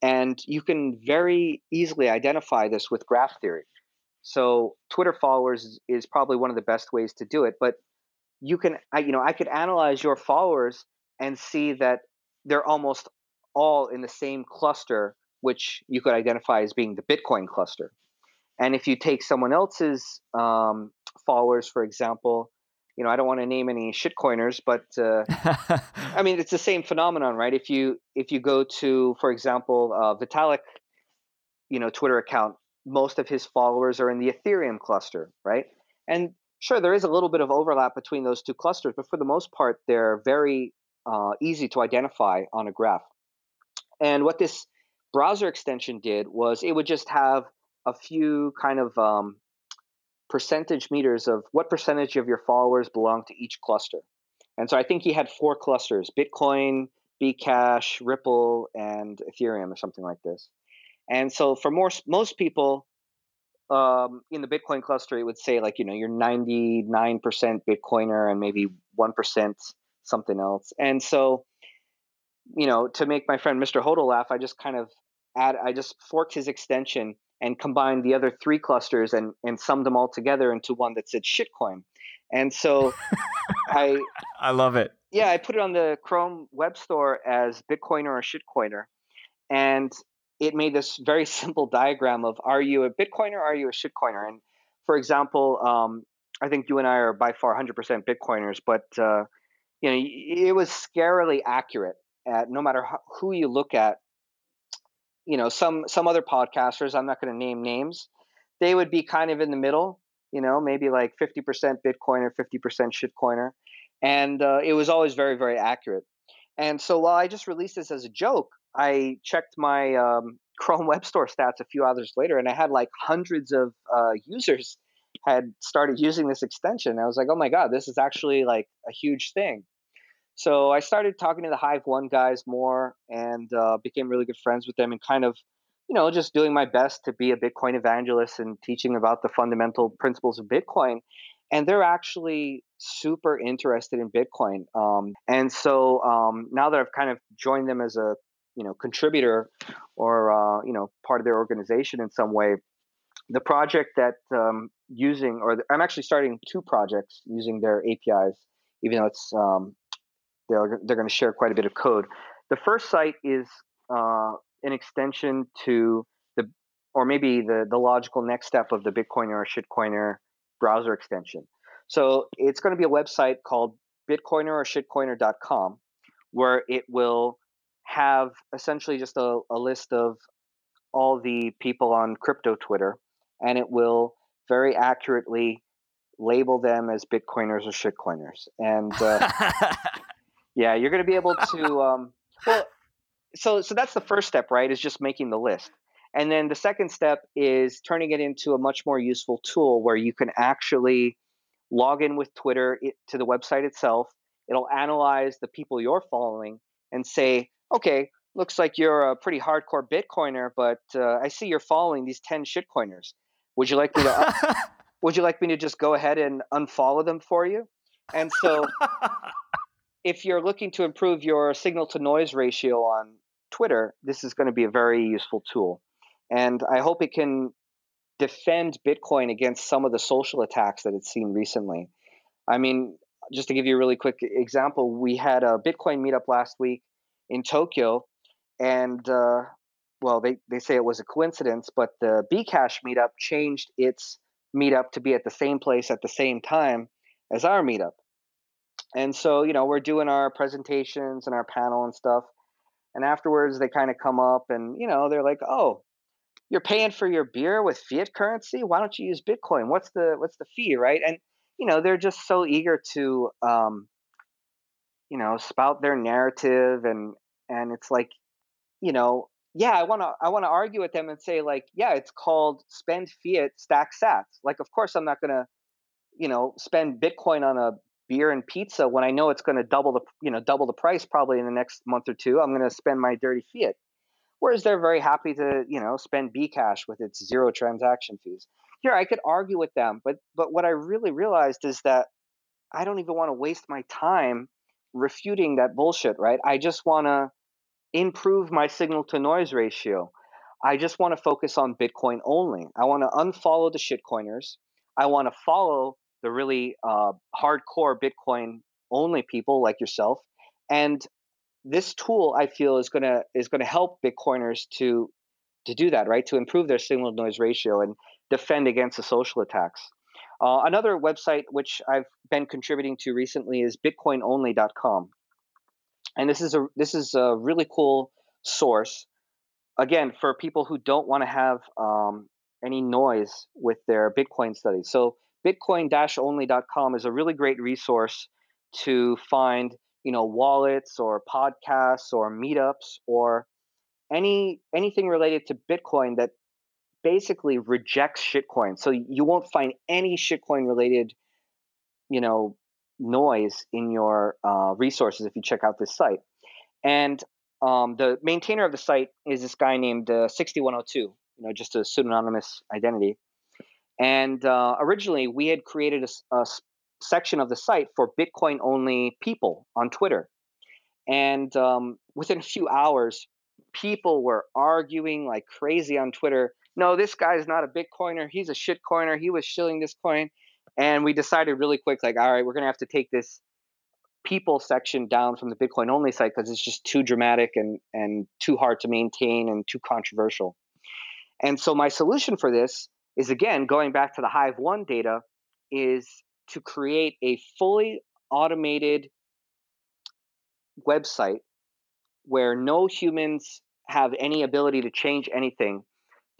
And you can very easily identify this with graph theory. So Twitter followers is probably one of the best ways to do it. But you can, I, you know, I could analyze your followers and see that they're almost all in the same cluster which you could identify as being the Bitcoin cluster. And if you take someone else's um, followers, for example, you know, I don't want to name any shitcoiners, but uh, I mean, it's the same phenomenon, right? If you if you go to, for example, uh, Vitalik, you know, Twitter account, most of his followers are in the Ethereum cluster, right? And sure, there is a little bit of overlap between those two clusters, but for the most part, they're very uh, easy to identify on a graph. And what this browser extension did was it would just have a few kind of um, percentage meters of what percentage of your followers belong to each cluster. And so I think he had four clusters Bitcoin, Bcash, Ripple, and Ethereum, or something like this. And so for more, most people um, in the Bitcoin cluster, it would say like, you know, you're 99% Bitcoiner and maybe 1% something else. And so you know, to make my friend Mr. Hodl laugh, I just kind of add, I just forked his extension and combined the other three clusters and, and summed them all together into one that said shitcoin. And so I I love it. Yeah, I put it on the Chrome web store as Bitcoiner or shitcoiner. And it made this very simple diagram of are you a Bitcoiner or are you a shitcoiner? And for example, um, I think you and I are by far 100% Bitcoiners, but uh, you know, it was scarily accurate at no matter how, who you look at. You know, some some other podcasters, I'm not going to name names, they would be kind of in the middle. You know, maybe like 50% Bitcoiner, 50% shitcoiner, and uh, it was always very very accurate. And so while I just released this as a joke, I checked my um, Chrome Web Store stats a few hours later, and I had like hundreds of uh, users had started using this extension. I was like, oh my god, this is actually like a huge thing. So I started talking to the Hive One guys more and uh, became really good friends with them and kind of, you know, just doing my best to be a Bitcoin evangelist and teaching about the fundamental principles of Bitcoin. And they're actually super interested in Bitcoin. Um, and so um, now that I've kind of joined them as a, you know, contributor or, uh, you know, part of their organization in some way, the project that um, using, or the, I'm actually starting two projects using their APIs, even though it's um, they're, they're going to share quite a bit of code. The first site is uh, an extension to the, or maybe the, the logical next step of the Bitcoiner or Shitcoiner browser extension. So it's going to be a website called bitcoiner or shitcoiner.com where it will have essentially just a, a list of all the people on crypto Twitter and it will very accurately label them as Bitcoiners or shitcoiners. And uh, Yeah, you're going to be able to. Um, well, so so that's the first step, right? Is just making the list. And then the second step is turning it into a much more useful tool where you can actually log in with Twitter to the website itself. It'll analyze the people you're following and say, okay, looks like you're a pretty hardcore Bitcoiner, but uh, I see you're following these 10 shitcoiners. Would you like me to would you like me to just go ahead and unfollow them for you? And so if you're looking to improve your signal to noise ratio on Twitter, this is going to be a very useful tool. And I hope it can defend Bitcoin against some of the social attacks that it's seen recently. I mean, just to give you a really quick example, we had a Bitcoin meetup last week in Tokyo, and uh, well, they, they say it was a coincidence, but the Bcash meetup changed its meetup to be at the same place at the same time as our meetup. And so, you know, we're doing our presentations and our panel and stuff. And afterwards, they kind of come up and, you know, they're like, oh, you're paying for your beer with fiat currency. Why don't you use Bitcoin? What's the what's the fee, right? And you know, they're just so eager to, um, you know, spout their narrative, and and it's like, you know, yeah, I want to I want to argue with them and say like, yeah, it's called spend fiat, stack sats. Like, of course, I'm not gonna, you know, spend Bitcoin on a beer and pizza when I know it's going to double the you know double the price probably in the next month or two. I'm going to spend my dirty fiat. Whereas they're very happy to you know spend Bcash with its zero transaction fees. Here I could argue with them, but but what I really realized is that I don't even want to waste my time refuting that bullshit. Right? I just want to improve my signal to noise ratio. I just want to focus on Bitcoin only. I want to unfollow the shitcoiners. I want to follow the really uh, hardcore Bitcoin only people like yourself. And this tool, I feel, is gonna is gonna help Bitcoiners to to do that, right? To improve their signal to noise ratio and defend against the social attacks. Uh, another website which I've been contributing to recently is BitcoinOnly.com, and this is a this is a really cool source. Again, for people who don't want to have um, any noise with their Bitcoin studies. So bitcoin-only.com is a really great resource to find you know wallets or podcasts or meetups or any anything related to bitcoin that basically rejects shitcoin. So you won't find any shitcoin related you know noise in your uh, resources if you check out this site. And um, the maintainer of the site is this guy named uh, 6102 you know just a pseudonymous identity and uh, originally, we had created a, a, section of the site for Bitcoin only people on Twitter. And um, within a few hours, people were arguing like crazy on Twitter. No, this guy's not a Bitcoiner. He's a shitcoiner. He was shilling this coin. And we decided really quick, like, all right, we're going to have to take this people section down from the Bitcoin only site because it's just too dramatic and, and too hard to maintain and too controversial. And so my solution for this is again going back to the Hive One data, is to create a fully automated website where no humans have any ability to change anything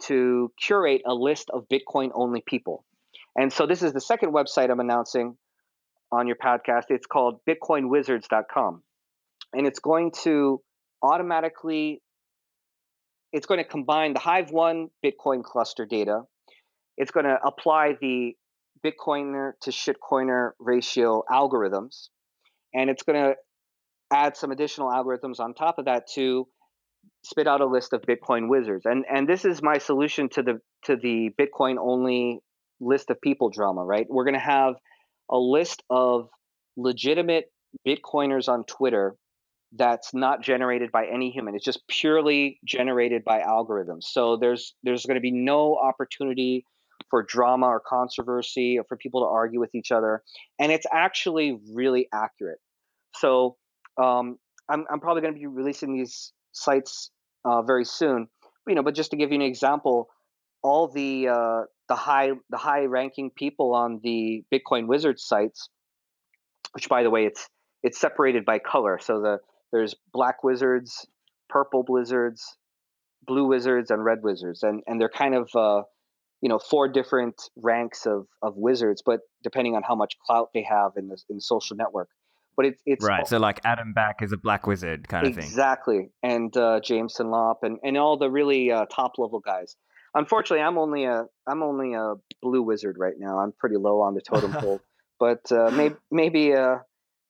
to curate a list of Bitcoin only people. And so this is the second website I'm announcing on your podcast. It's called bitcoinwizards.com. And it's going to automatically it's going to combine the Hive 1 Bitcoin cluster data it's going to apply the Bitcoiner to shitcoiner ratio algorithms, and it's going to add some additional algorithms on top of that to spit out a list of Bitcoin wizards. And and this is my solution to the to the Bitcoin only list of people drama, right? We're going to have a list of legitimate Bitcoiners on Twitter that's not generated by any human. It's just purely generated by algorithms. So there's there's going to be no opportunity for drama or controversy or for people to argue with each other. And it's actually really accurate. So um, I'm, I'm probably going to be releasing these sites uh, very soon. You know, but just to give you an example, all the uh, the high the high ranking people on the Bitcoin Wizard sites, which by the way, it's it's separated by color. So the there's black wizards, purple blizzards, blue wizards, and red wizards, and and they're kind of uh, you know four different ranks of of wizards, but depending on how much clout they have in the in the social network. but it's it's right. So like Adam Back is a black wizard kind of thing. Exactly, and uh, Jameson Lopp and and all the really uh, top level guys. Unfortunately, I'm only a I'm only a blue wizard right now. I'm pretty low on the totem pole, but uh, maybe maybe uh,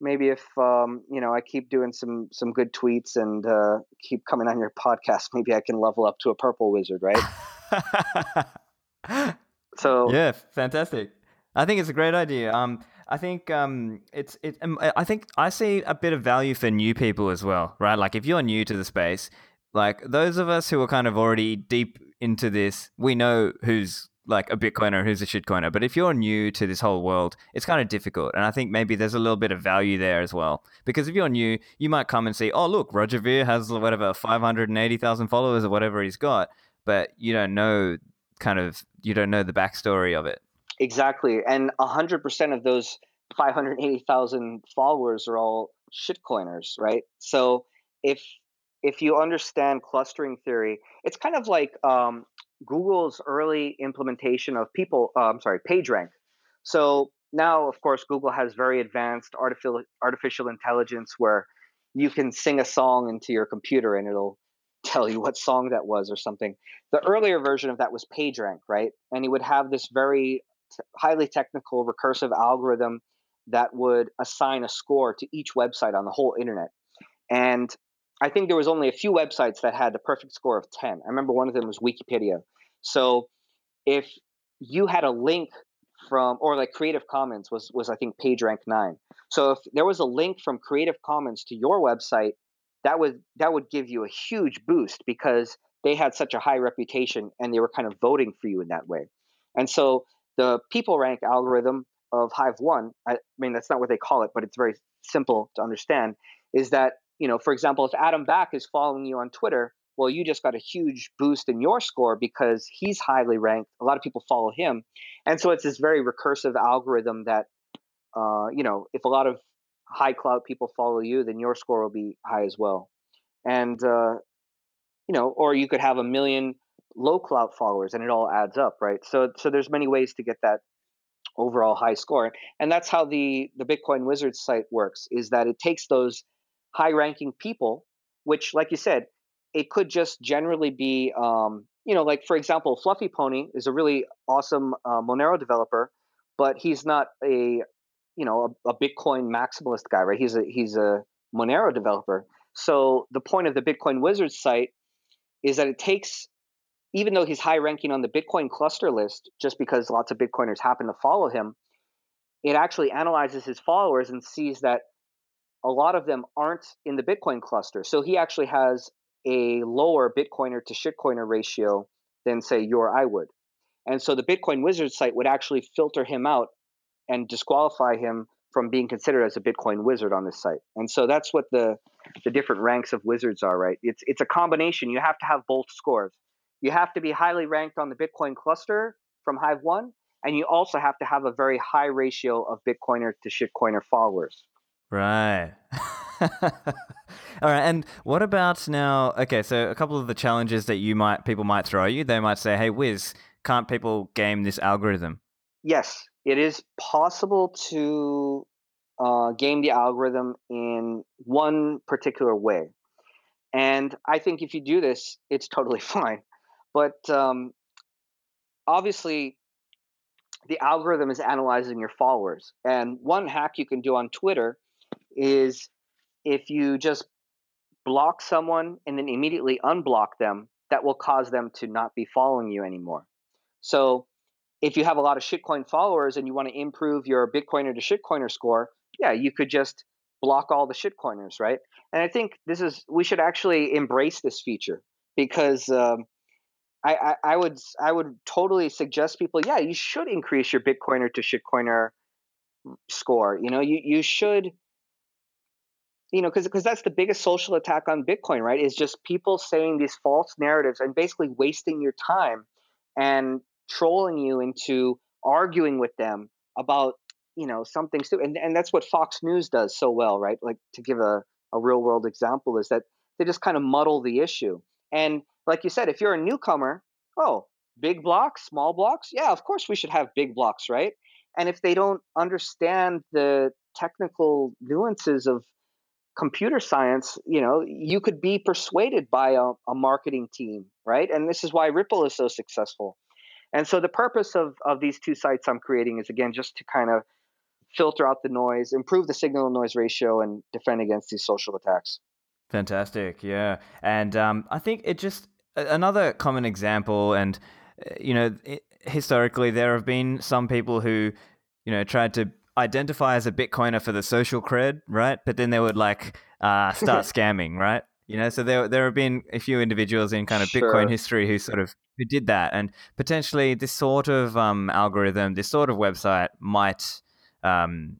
maybe if um, you know I keep doing some some good tweets and uh, keep coming on your podcast, maybe I can level up to a purple wizard, right? so yeah, fantastic. I think it's a great idea. Um, I think um, it's it. Um, I think I see a bit of value for new people as well, right? Like if you're new to the space, like those of us who are kind of already deep into this, we know who's like a Bitcoiner, who's a shitcoiner. But if you're new to this whole world, it's kind of difficult. And I think maybe there's a little bit of value there as well. Because if you're new, you might come and see, oh, look, Roger Ver has whatever, 580,000 followers or whatever he's got. But you don't know kind of, you don't know the backstory of it. Exactly. And 100% of those 580,000 followers are all shitcoiners, right? So if if you understand clustering theory, it's kind of like um, Google's early implementation of people, uh, I'm sorry, PageRank. So now, of course, Google has very advanced artificial artificial intelligence where you can sing a song into your computer and it'll tell you what song that was or something. The earlier version of that was PageRank, right? And you would have this very highly technical recursive algorithm that would assign a score to each website on the whole internet. And I think there was only a few websites that had the perfect score of 10. I remember one of them was Wikipedia. So if you had a link from or like Creative Commons was was I think PageRank 9. So if there was a link from Creative Commons to your website, that would that would give you a huge boost because they had such a high reputation and they were kind of voting for you in that way. And so the people rank algorithm of Hive One, I mean, that's not what they call it, but it's very simple to understand, is that, you know, for example, if Adam Back is following you on Twitter, well, you just got a huge boost in your score because he's highly ranked. A lot of people follow him. And so it's this very recursive algorithm that, uh, you know, if a lot of high clout people follow you, then your score will be high as well. And, uh, you know, or you could have a million low clout followers and it all adds up right so so there's many ways to get that overall high score and that's how the the bitcoin wizards site works is that it takes those high ranking people which like you said it could just generally be um, you know like for example fluffypony is a really awesome uh, monero developer but he's not a you know a, a bitcoin maximalist guy right he's a he's a monero developer so the point of the bitcoin wizards site is that it takes even though he's high ranking on the Bitcoin cluster list, just because lots of Bitcoiners happen to follow him, it actually analyzes his followers and sees that a lot of them aren't in the Bitcoin cluster. So he actually has a lower Bitcoiner to shitcoiner ratio than, say, you or I would. And so the Bitcoin Wizard site would actually filter him out and disqualify him from being considered as a Bitcoin wizard on this site. And so that's what the the different ranks of wizards are, right? It's it's a combination. You have to have both scores. You have to be highly ranked on the Bitcoin cluster from Hive One, and you also have to have a very high ratio of Bitcoiner to shitcoiner followers. Right. All right. And what about now? Okay, so a couple of the challenges that you might people might throw you. They might say, "Hey, Wiz, can't people game this algorithm?" Yes, it is possible to uh, game the algorithm in one particular way, and I think if you do this, it's totally fine. But um, obviously, the algorithm is analyzing your followers. And one hack you can do on Twitter is if you just block someone and then immediately unblock them, that will cause them to not be following you anymore. So if you have a lot of shitcoin followers and you want to improve your Bitcoiner to shitcoiner score, yeah, you could just block all the shitcoiners, right? And I think this is we should actually embrace this feature because um, I, I, I would I would totally suggest people, yeah, you should increase your Bitcoiner to shitcoiner score. You know, you you should, you know, because because that's the biggest social attack on Bitcoin, right? Is just people saying these false narratives and basically wasting your time and trolling you into arguing with them about you know something stupid. And and that's what Fox News does so well, right? Like to give a a real world example is that they just kind of muddle the issue and like you said, if you're a newcomer, oh, big blocks, small blocks, yeah, of course we should have big blocks, right? And if they don't understand the technical nuances of computer science, you know, you could be persuaded by a, a, marketing team, right? And this is why Ripple is so successful. And so the purpose of, of these two sites I'm creating is again just to kind of filter out the noise, improve the signal to noise ratio, and defend against these social attacks. Fantastic, yeah. And um, I think it just another common example, and uh, you know, it, historically there have been some people who, you know, tried to identify as a Bitcoiner for the social cred, right? But then they would like uh, start scamming, right? You know, so there there have been a few individuals in kind of sure. Bitcoin history who sort of who did that, and potentially this sort of um, algorithm, this sort of website might, um,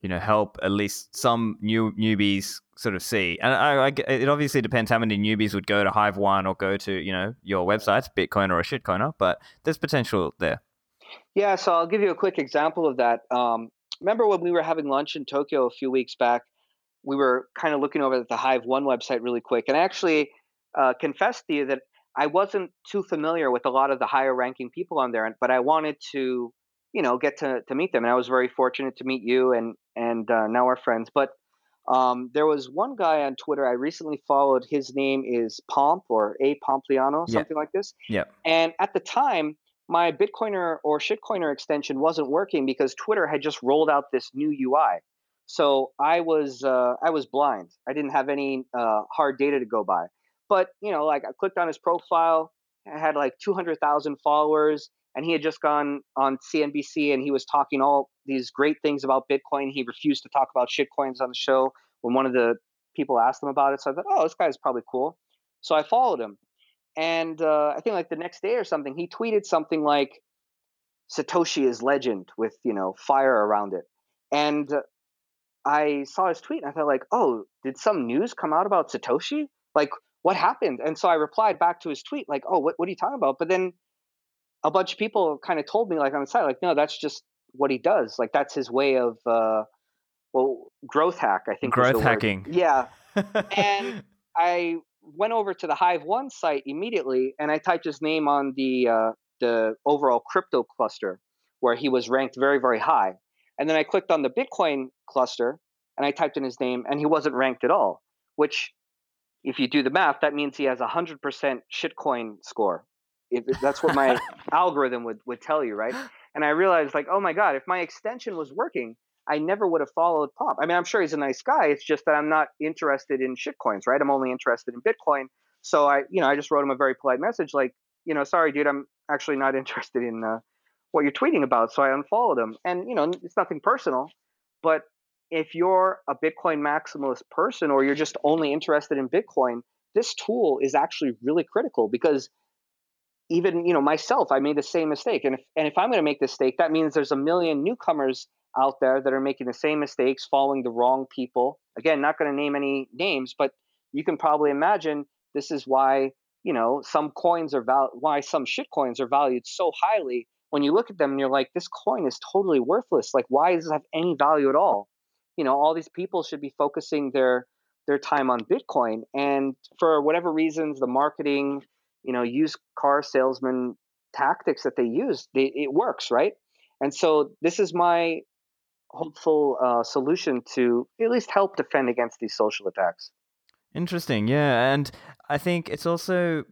you know, help at least some new newbies sort of see. And I, I, it obviously depends how many newbies would go to Hive One or go to you know your websites, Bitcoin or a shitcoiner, but there's potential there. Yeah, so I'll give you a quick example of that. Um, remember when we were having lunch in Tokyo a few weeks back? We were kind of looking over at the Hive One website really quick, and I actually uh, confessed to you that I wasn't too familiar with a lot of the higher ranking people on there, but I wanted to, you know, get to, to meet them, and I was very fortunate to meet you, and and uh, now we're friends. But um, there was one guy on Twitter I recently followed. His name is Pomp or A Pompliano, something yeah. like this. Yeah. And at the time, my Bitcoiner or shitcoiner extension wasn't working because Twitter had just rolled out this new UI. So I was uh, I was blind. I didn't have any uh, hard data to go by. But you know, like I clicked on his profile. I had like two hundred thousand followers, and he had just gone on CNBC and he was talking all these great things about Bitcoin. He refused to talk about shitcoins on the show when one of the people asked him about it. So I thought, oh, this guy's probably cool. So I followed him. And uh, I think like the next day or something, he tweeted something like Satoshi is legend with, you know, fire around it. And I saw his tweet and I thought like, oh, did some news come out about Satoshi? Like what happened? And so I replied back to his tweet like, oh, what, what are you talking about? But then a bunch of people kind of told me like on the side, like, no, that's just what he does. Like that's his way of, uh, well, growth hack, I think. Growth hacking. Yeah. and I went over to the Hive One site immediately, and I typed his name on the uh, the overall crypto cluster, where he was ranked very very high. And then I clicked on the Bitcoin cluster, and I typed in his name, and he wasn't ranked at all. Which, if you do the math, that means he has a hundred percent shitcoin score. If that's what my algorithm would would tell you, right? And I realized, like, oh my god, if my extension was working, I never would have followed Pomp. I mean, I'm sure he's a nice guy. It's just that I'm not interested in shitcoins, right? I'm only interested in Bitcoin. So I, you know, I just wrote him a very polite message, like, you know, sorry, dude, I'm actually not interested in uh, what you're tweeting about. So I unfollowed him, and you know, it's nothing personal, but if you're a Bitcoin maximalist person or you're just only interested in Bitcoin, this tool is actually really critical because even you know myself, I made the same mistake, and if and if I'm going to make this mistake, that means there's a million newcomers out there that are making the same mistakes, following the wrong people. Again, not going to name any names, but you can probably imagine this is why you know some coins are val- why some shit coins are valued so highly. When you look at them and you're like, this coin is totally worthless. Like, why does it have any value at all? You know, all these people should be focusing their their time on Bitcoin, and for whatever reasons, the marketing, you know, used car salesman tactics that they use, they, it works, right? And so this is my hopeful uh, solution to at least help defend against these social attacks. Interesting, yeah, and I think it's also.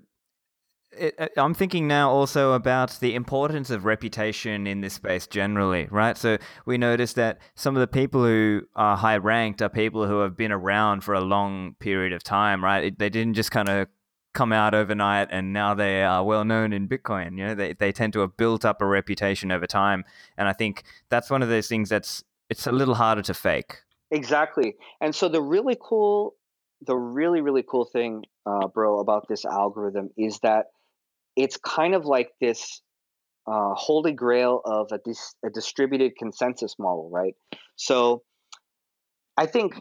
It, uh, I'm thinking now also about the importance of reputation in this space generally, right? So we notice that some of the people who are high ranked are people who have been around for a long period of time, right? They didn't just kind of come out overnight and now they are well known in Bitcoin. You know, they, they tend to have built up a reputation over time. And I think that's one of those things that's it's a little harder to fake. Exactly. And so the really cool, the really, really cool thing, uh, bro, about this algorithm is that it's kind of like this uh, holy grail of a, dis- a distributed consensus model, right? So I think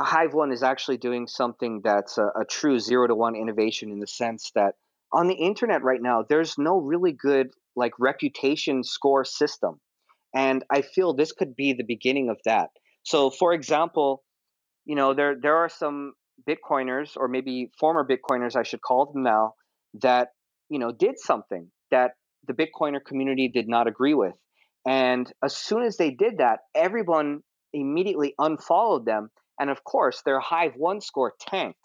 Hive One is actually doing something that's a, a, true zero to one innovation in the sense that on the internet right now, there's no really good like reputation score system. And I feel this could be the beginning of that. So for example, you know, there there are some Bitcoiners or maybe former Bitcoiners, I should call them now, that, you know, did something that the Bitcoiner community did not agree with. And as soon as they did that, everyone immediately unfollowed them. And of course, their Hive 1 score tanked.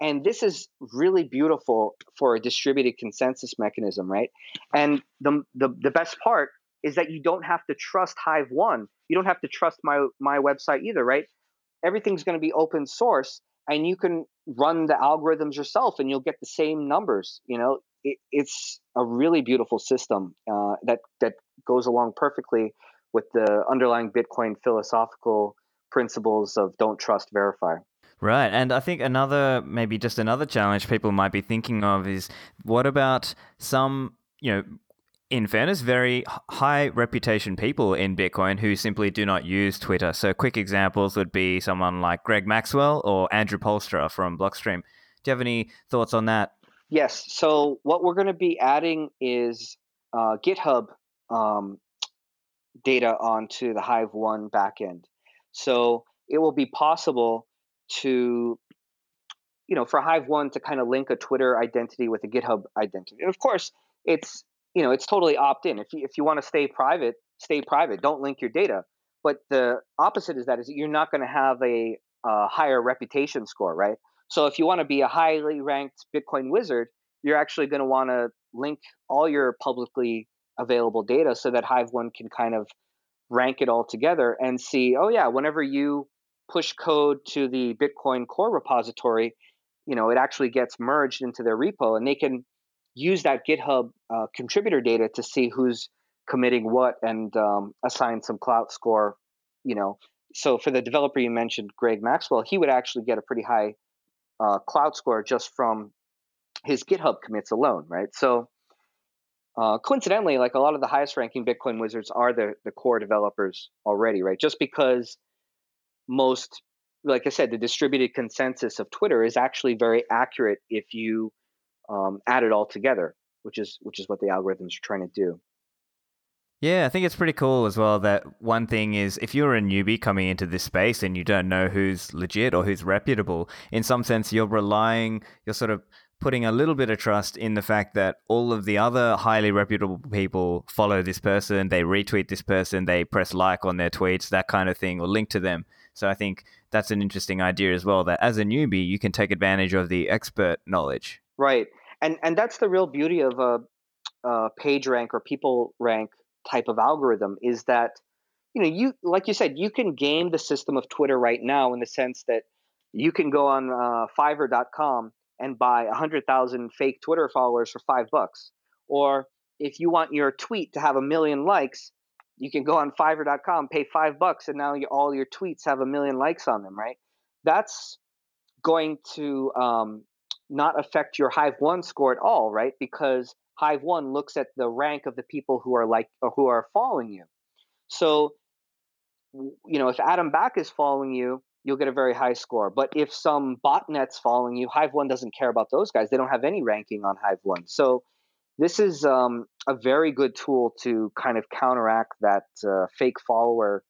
And this is really beautiful for a distributed consensus mechanism, right? And the, the, the best part is that you don't have to trust Hive 1. You don't have to trust my, my website either, right? Everything's going to be open source and you can run the algorithms yourself and you'll get the same numbers. You know, it, it's a really beautiful system uh, that, that goes along perfectly with the underlying Bitcoin philosophical principles of don't trust, verify. Right. And I think another, maybe just another challenge people might be thinking of is what about some, you know, in fairness, very high reputation people in Bitcoin who simply do not use Twitter. So, quick examples would be someone like Greg Maxwell or Andrew Poelstra from Blockstream. Do you have any thoughts on that? Yes. So, what we're going to be adding is uh, GitHub um, data onto the Hive 1 backend. So it will be possible to, you know, for Hive 1 to kind of link a Twitter identity with a GitHub identity. And of course, it's, you know, it's totally opt in. If you, if you want to stay private, stay private. Don't link your data. But the opposite is that is that you're not going to have a, a higher reputation score, right? So if you want to be a highly ranked Bitcoin wizard, you're actually going to want to link all your publicly available data so that Hive One can kind of rank it all together and see, oh yeah, whenever you push code to the Bitcoin core repository, you know, it actually gets merged into their repo and they can use that GitHub uh, contributor data to see who's committing what and um, assign some clout score, you know. So for the developer you mentioned, Greg Maxwell, he would actually get a pretty high uh, clout score just from his GitHub commits alone, right? So uh, coincidentally, like a lot of the highest ranking Bitcoin wizards are the, the core developers already, right? Just because most, like I said, the distributed consensus of Twitter is actually very accurate if you um, add it all together, which is which is what the algorithms are trying to do. Yeah, I think it's pretty cool as well that one thing is if you're a newbie coming into this space and you don't know who's legit or who's reputable, in some sense you're relying, you're sort of putting a little bit of trust in the fact that all of the other highly reputable people follow this person, they retweet this person, they press like on their tweets, that kind of thing, or link to them. So I think that's an interesting idea as well. That as a newbie, you can take advantage of the expert knowledge. Right, and and that's the real beauty of a, a page rank or people rank type of algorithm is that you know you like you said you can game the system of Twitter right now in the sense that you can go on uh, Fiverr.com and buy 100,000 fake Twitter followers for five bucks. Or if you want your tweet to have a million likes, you can go on Fiverr.com, pay five bucks, and now you, all your tweets have a million likes on them, right? That's going to um, not affect your Hive One score at all, right? Because Hive One looks at the rank of the people who are like or who are following you. So, you know, if Adam Back is following you, you'll get a very high score. But if some botnet's following you, Hive One doesn't care about those guys. They don't have any ranking on Hive One. So this is um, a very good tool to kind of counteract that uh, fake follower,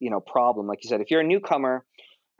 you know, problem. Like you said, if you're a newcomer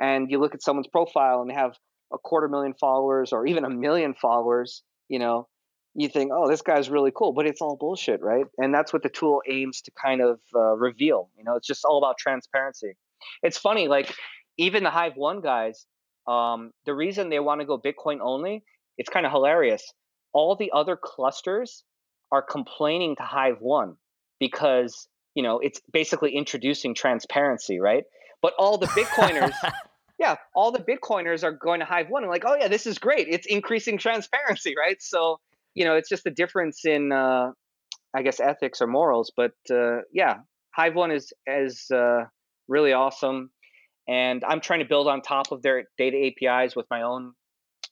and you look at someone's profile and they have a quarter million followers or even a million followers, you know, you think, oh, this guy's really cool, but it's all bullshit, right? And that's what the tool aims to kind of uh, reveal. You know, it's just all about transparency. It's funny, like even the Hive One guys, um, the reason they want to go Bitcoin only, it's kind of hilarious. All the other clusters are complaining to Hive One because you know it's basically introducing transparency, right? But all the Bitcoiners, yeah, all the Bitcoiners are going to Hive One and like, oh yeah, this is great. It's increasing transparency, right? So you know, it's just a difference in, uh, I guess, ethics or morals. But uh, yeah, Hive One is as uh, really awesome. And I'm trying to build on top of their data APIs with my own,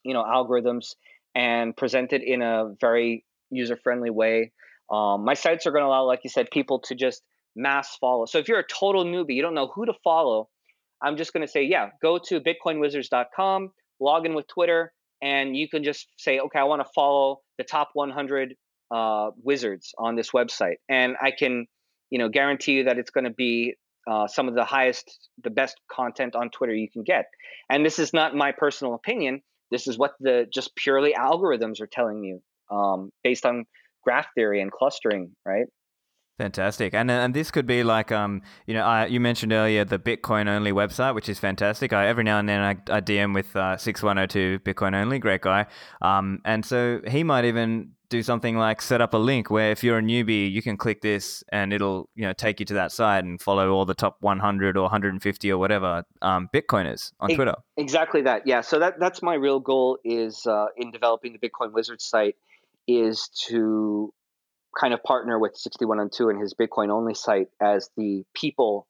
you know, algorithms and present it in a very user friendly way. Um, my sites are going to allow, like you said, people to just mass follow. So if you're a total newbie, you don't know who to follow, I'm just going to say, yeah, go to bitcoinwizards.com, log in with Twitter, and you can just say, okay, I want to follow the top 100 uh, wizards on this website, and I can, you know, guarantee you that it's going to be uh, some of the highest, the best content on Twitter you can get. And this is not my personal opinion. This is what the just purely algorithms are telling you um, based on graph theory and clustering, right? Fantastic, and and this could be like um you know I, you mentioned earlier the Bitcoin only website, which is fantastic. I every now and then I, I DM with uh, six one zero two Bitcoin only, great guy. Um, and so he might even do something like set up a link where if you're a newbie, you can click this and it'll you know take you to that site and follow all the top 100 or 150 or whatever um, Bitcoiners on e- Twitter. Exactly that. Yeah. So that that's my real goal is uh, in developing the Bitcoin Wizard site is to kind of partner with 6102 and two and his Bitcoin only site as the people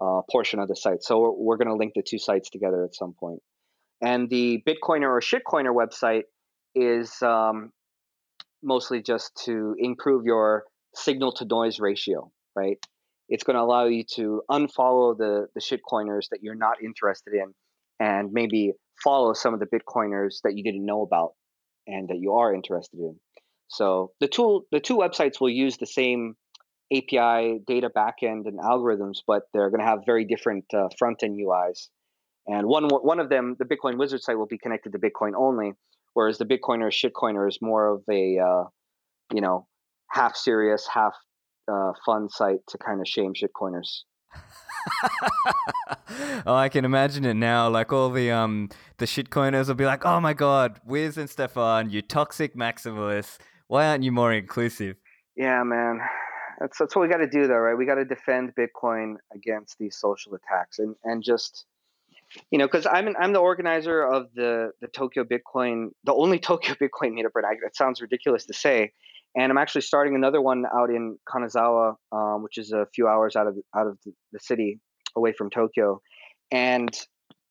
uh, portion of the site. So we're, we're going to link the two sites together at some point. And the Bitcoiner or Shitcoiner website is um, mostly just to improve your signal to noise ratio, right? It's going to allow you to unfollow the, the shitcoiners that you're not interested in and maybe follow some of the Bitcoiners that you didn't know about and that you are interested in. So the tool, the two websites will use the same API data backend and algorithms, but they're going to have very different uh, front end UIs. And one one of them, the Bitcoin Wizard site, will be connected to Bitcoin only, whereas the Bitcoiner shitcoiner is more of a uh, you know half serious, half uh, fun site to kind of shame shitcoiners. oh, I can imagine it now. Like all the um the shitcoiners will be like, "Oh my god, Wiz and Stephan, you toxic maximalists! Why aren't you more inclusive?" Yeah, man. That's that's what we got to do, though, right? We got to defend Bitcoin against these social attacks, and and just you know, because I'm I'm the organizer of the the Tokyo Bitcoin, the only Tokyo Bitcoin meetup. Right? That sounds ridiculous to say, and I'm actually starting another one out in Kanazawa, um, which is a few hours out of out of the city away from Tokyo, and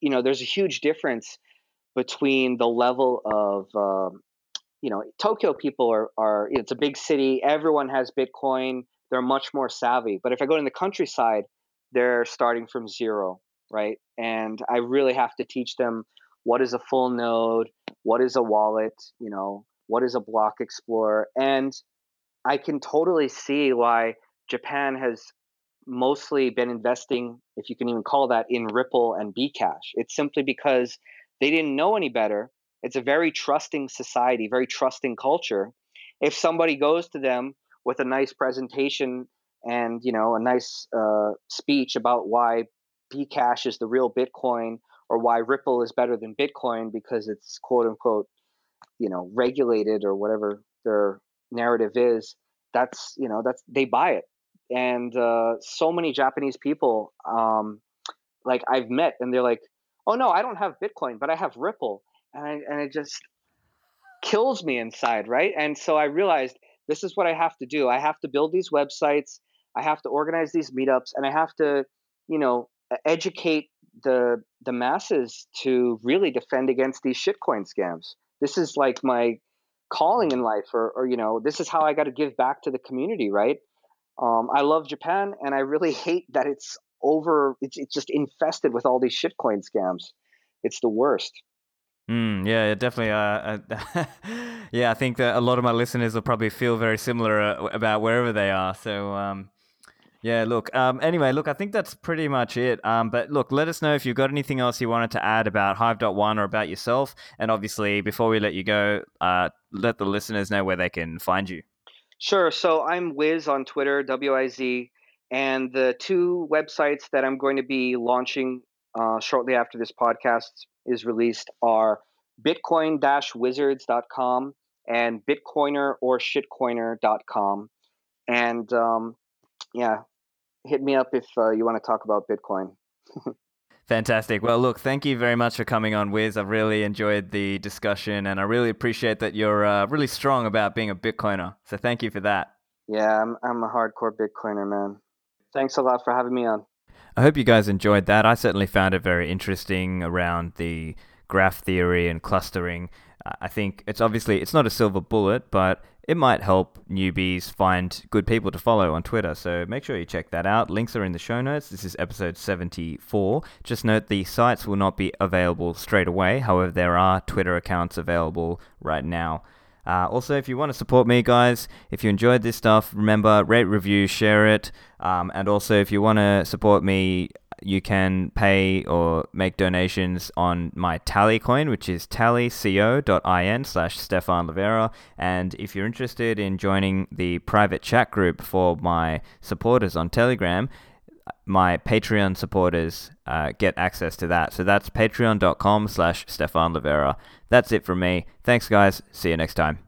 you know, there's a huge difference between the level of um, you know, Tokyo people are are it's a big city. Everyone has Bitcoin. They're much more savvy. But if I go in the countryside, they're starting from zero, right? And I really have to teach them what is a full node, what is a wallet, you know, what is a block explorer, and I can totally see why Japan has mostly been investing, if you can even call that, in Ripple and Bcash. It's simply because they didn't know any better it's a very trusting society, very trusting culture. If somebody goes to them with a nice presentation and you know a nice uh, speech about why Bcash is the real Bitcoin or why Ripple is better than Bitcoin because it's quote unquote you know regulated or whatever their narrative is, that's you know that's they buy it. And uh, so many Japanese people, um, like I've met, and they're like, "Oh no, I don't have Bitcoin, but I have Ripple." And and it just kills me inside, right? And so I realized this is what I have to do. I have to build these websites. I have to organize these meetups, and I have to, you know, educate the the masses to really defend against these shitcoin scams. This is like my calling in life, or, or you know, this is how I got to give back to the community, right? Um, I love Japan, and I really hate that it's over. It's, it's just infested with all these shitcoin scams. It's the worst. Mm, yeah, definitely. Uh, yeah, I think that a lot of my listeners will probably feel very similar uh, about wherever they are. So, um, yeah, look. Um, anyway, look, I think that's pretty much it. Um, but look, let us know if you've got anything else you wanted to add about Hive.one or about yourself. And obviously, before we let you go, uh, let the listeners know where they can find you. Sure. So I'm Wiz on Twitter, W I Z. And the two websites that I'm going to be launching uh, shortly after this podcast is released are bitcoin-wizards.com and bitcoiner or shitcoiner.com. And um, yeah, hit me up if uh, you want to talk about Bitcoin. Fantastic. Well, look, thank you very much for coming on, Wiz. I've really enjoyed the discussion, and I really appreciate that you're uh, really strong about being a Bitcoiner. So thank you for that. Yeah, I'm, I'm a hardcore Bitcoiner, man. Thanks a lot for having me on. I hope you guys enjoyed that. I certainly found it very interesting around the graph theory and clustering. I think it's obviously it's not a silver bullet, but it might help newbies find good people to follow on Twitter. So make sure you check that out. Links are in the show notes. This is episode 74. Just note the sites will not be available straight away. However, there are Twitter accounts available right now. Uh, also, if you want to support me, guys, if you enjoyed this stuff, remember rate, review, share it. Um, and also, if you want to support me, you can pay or make donations on my Tallycoin, which is tallyco.in slash Stephan Livera. And if you're interested in joining the private chat group for my supporters on Telegram, my Patreon supporters uh, get access to that. So that's patreon.com slash Stephan Livera. That's it from me. Thanks, guys. See you next time.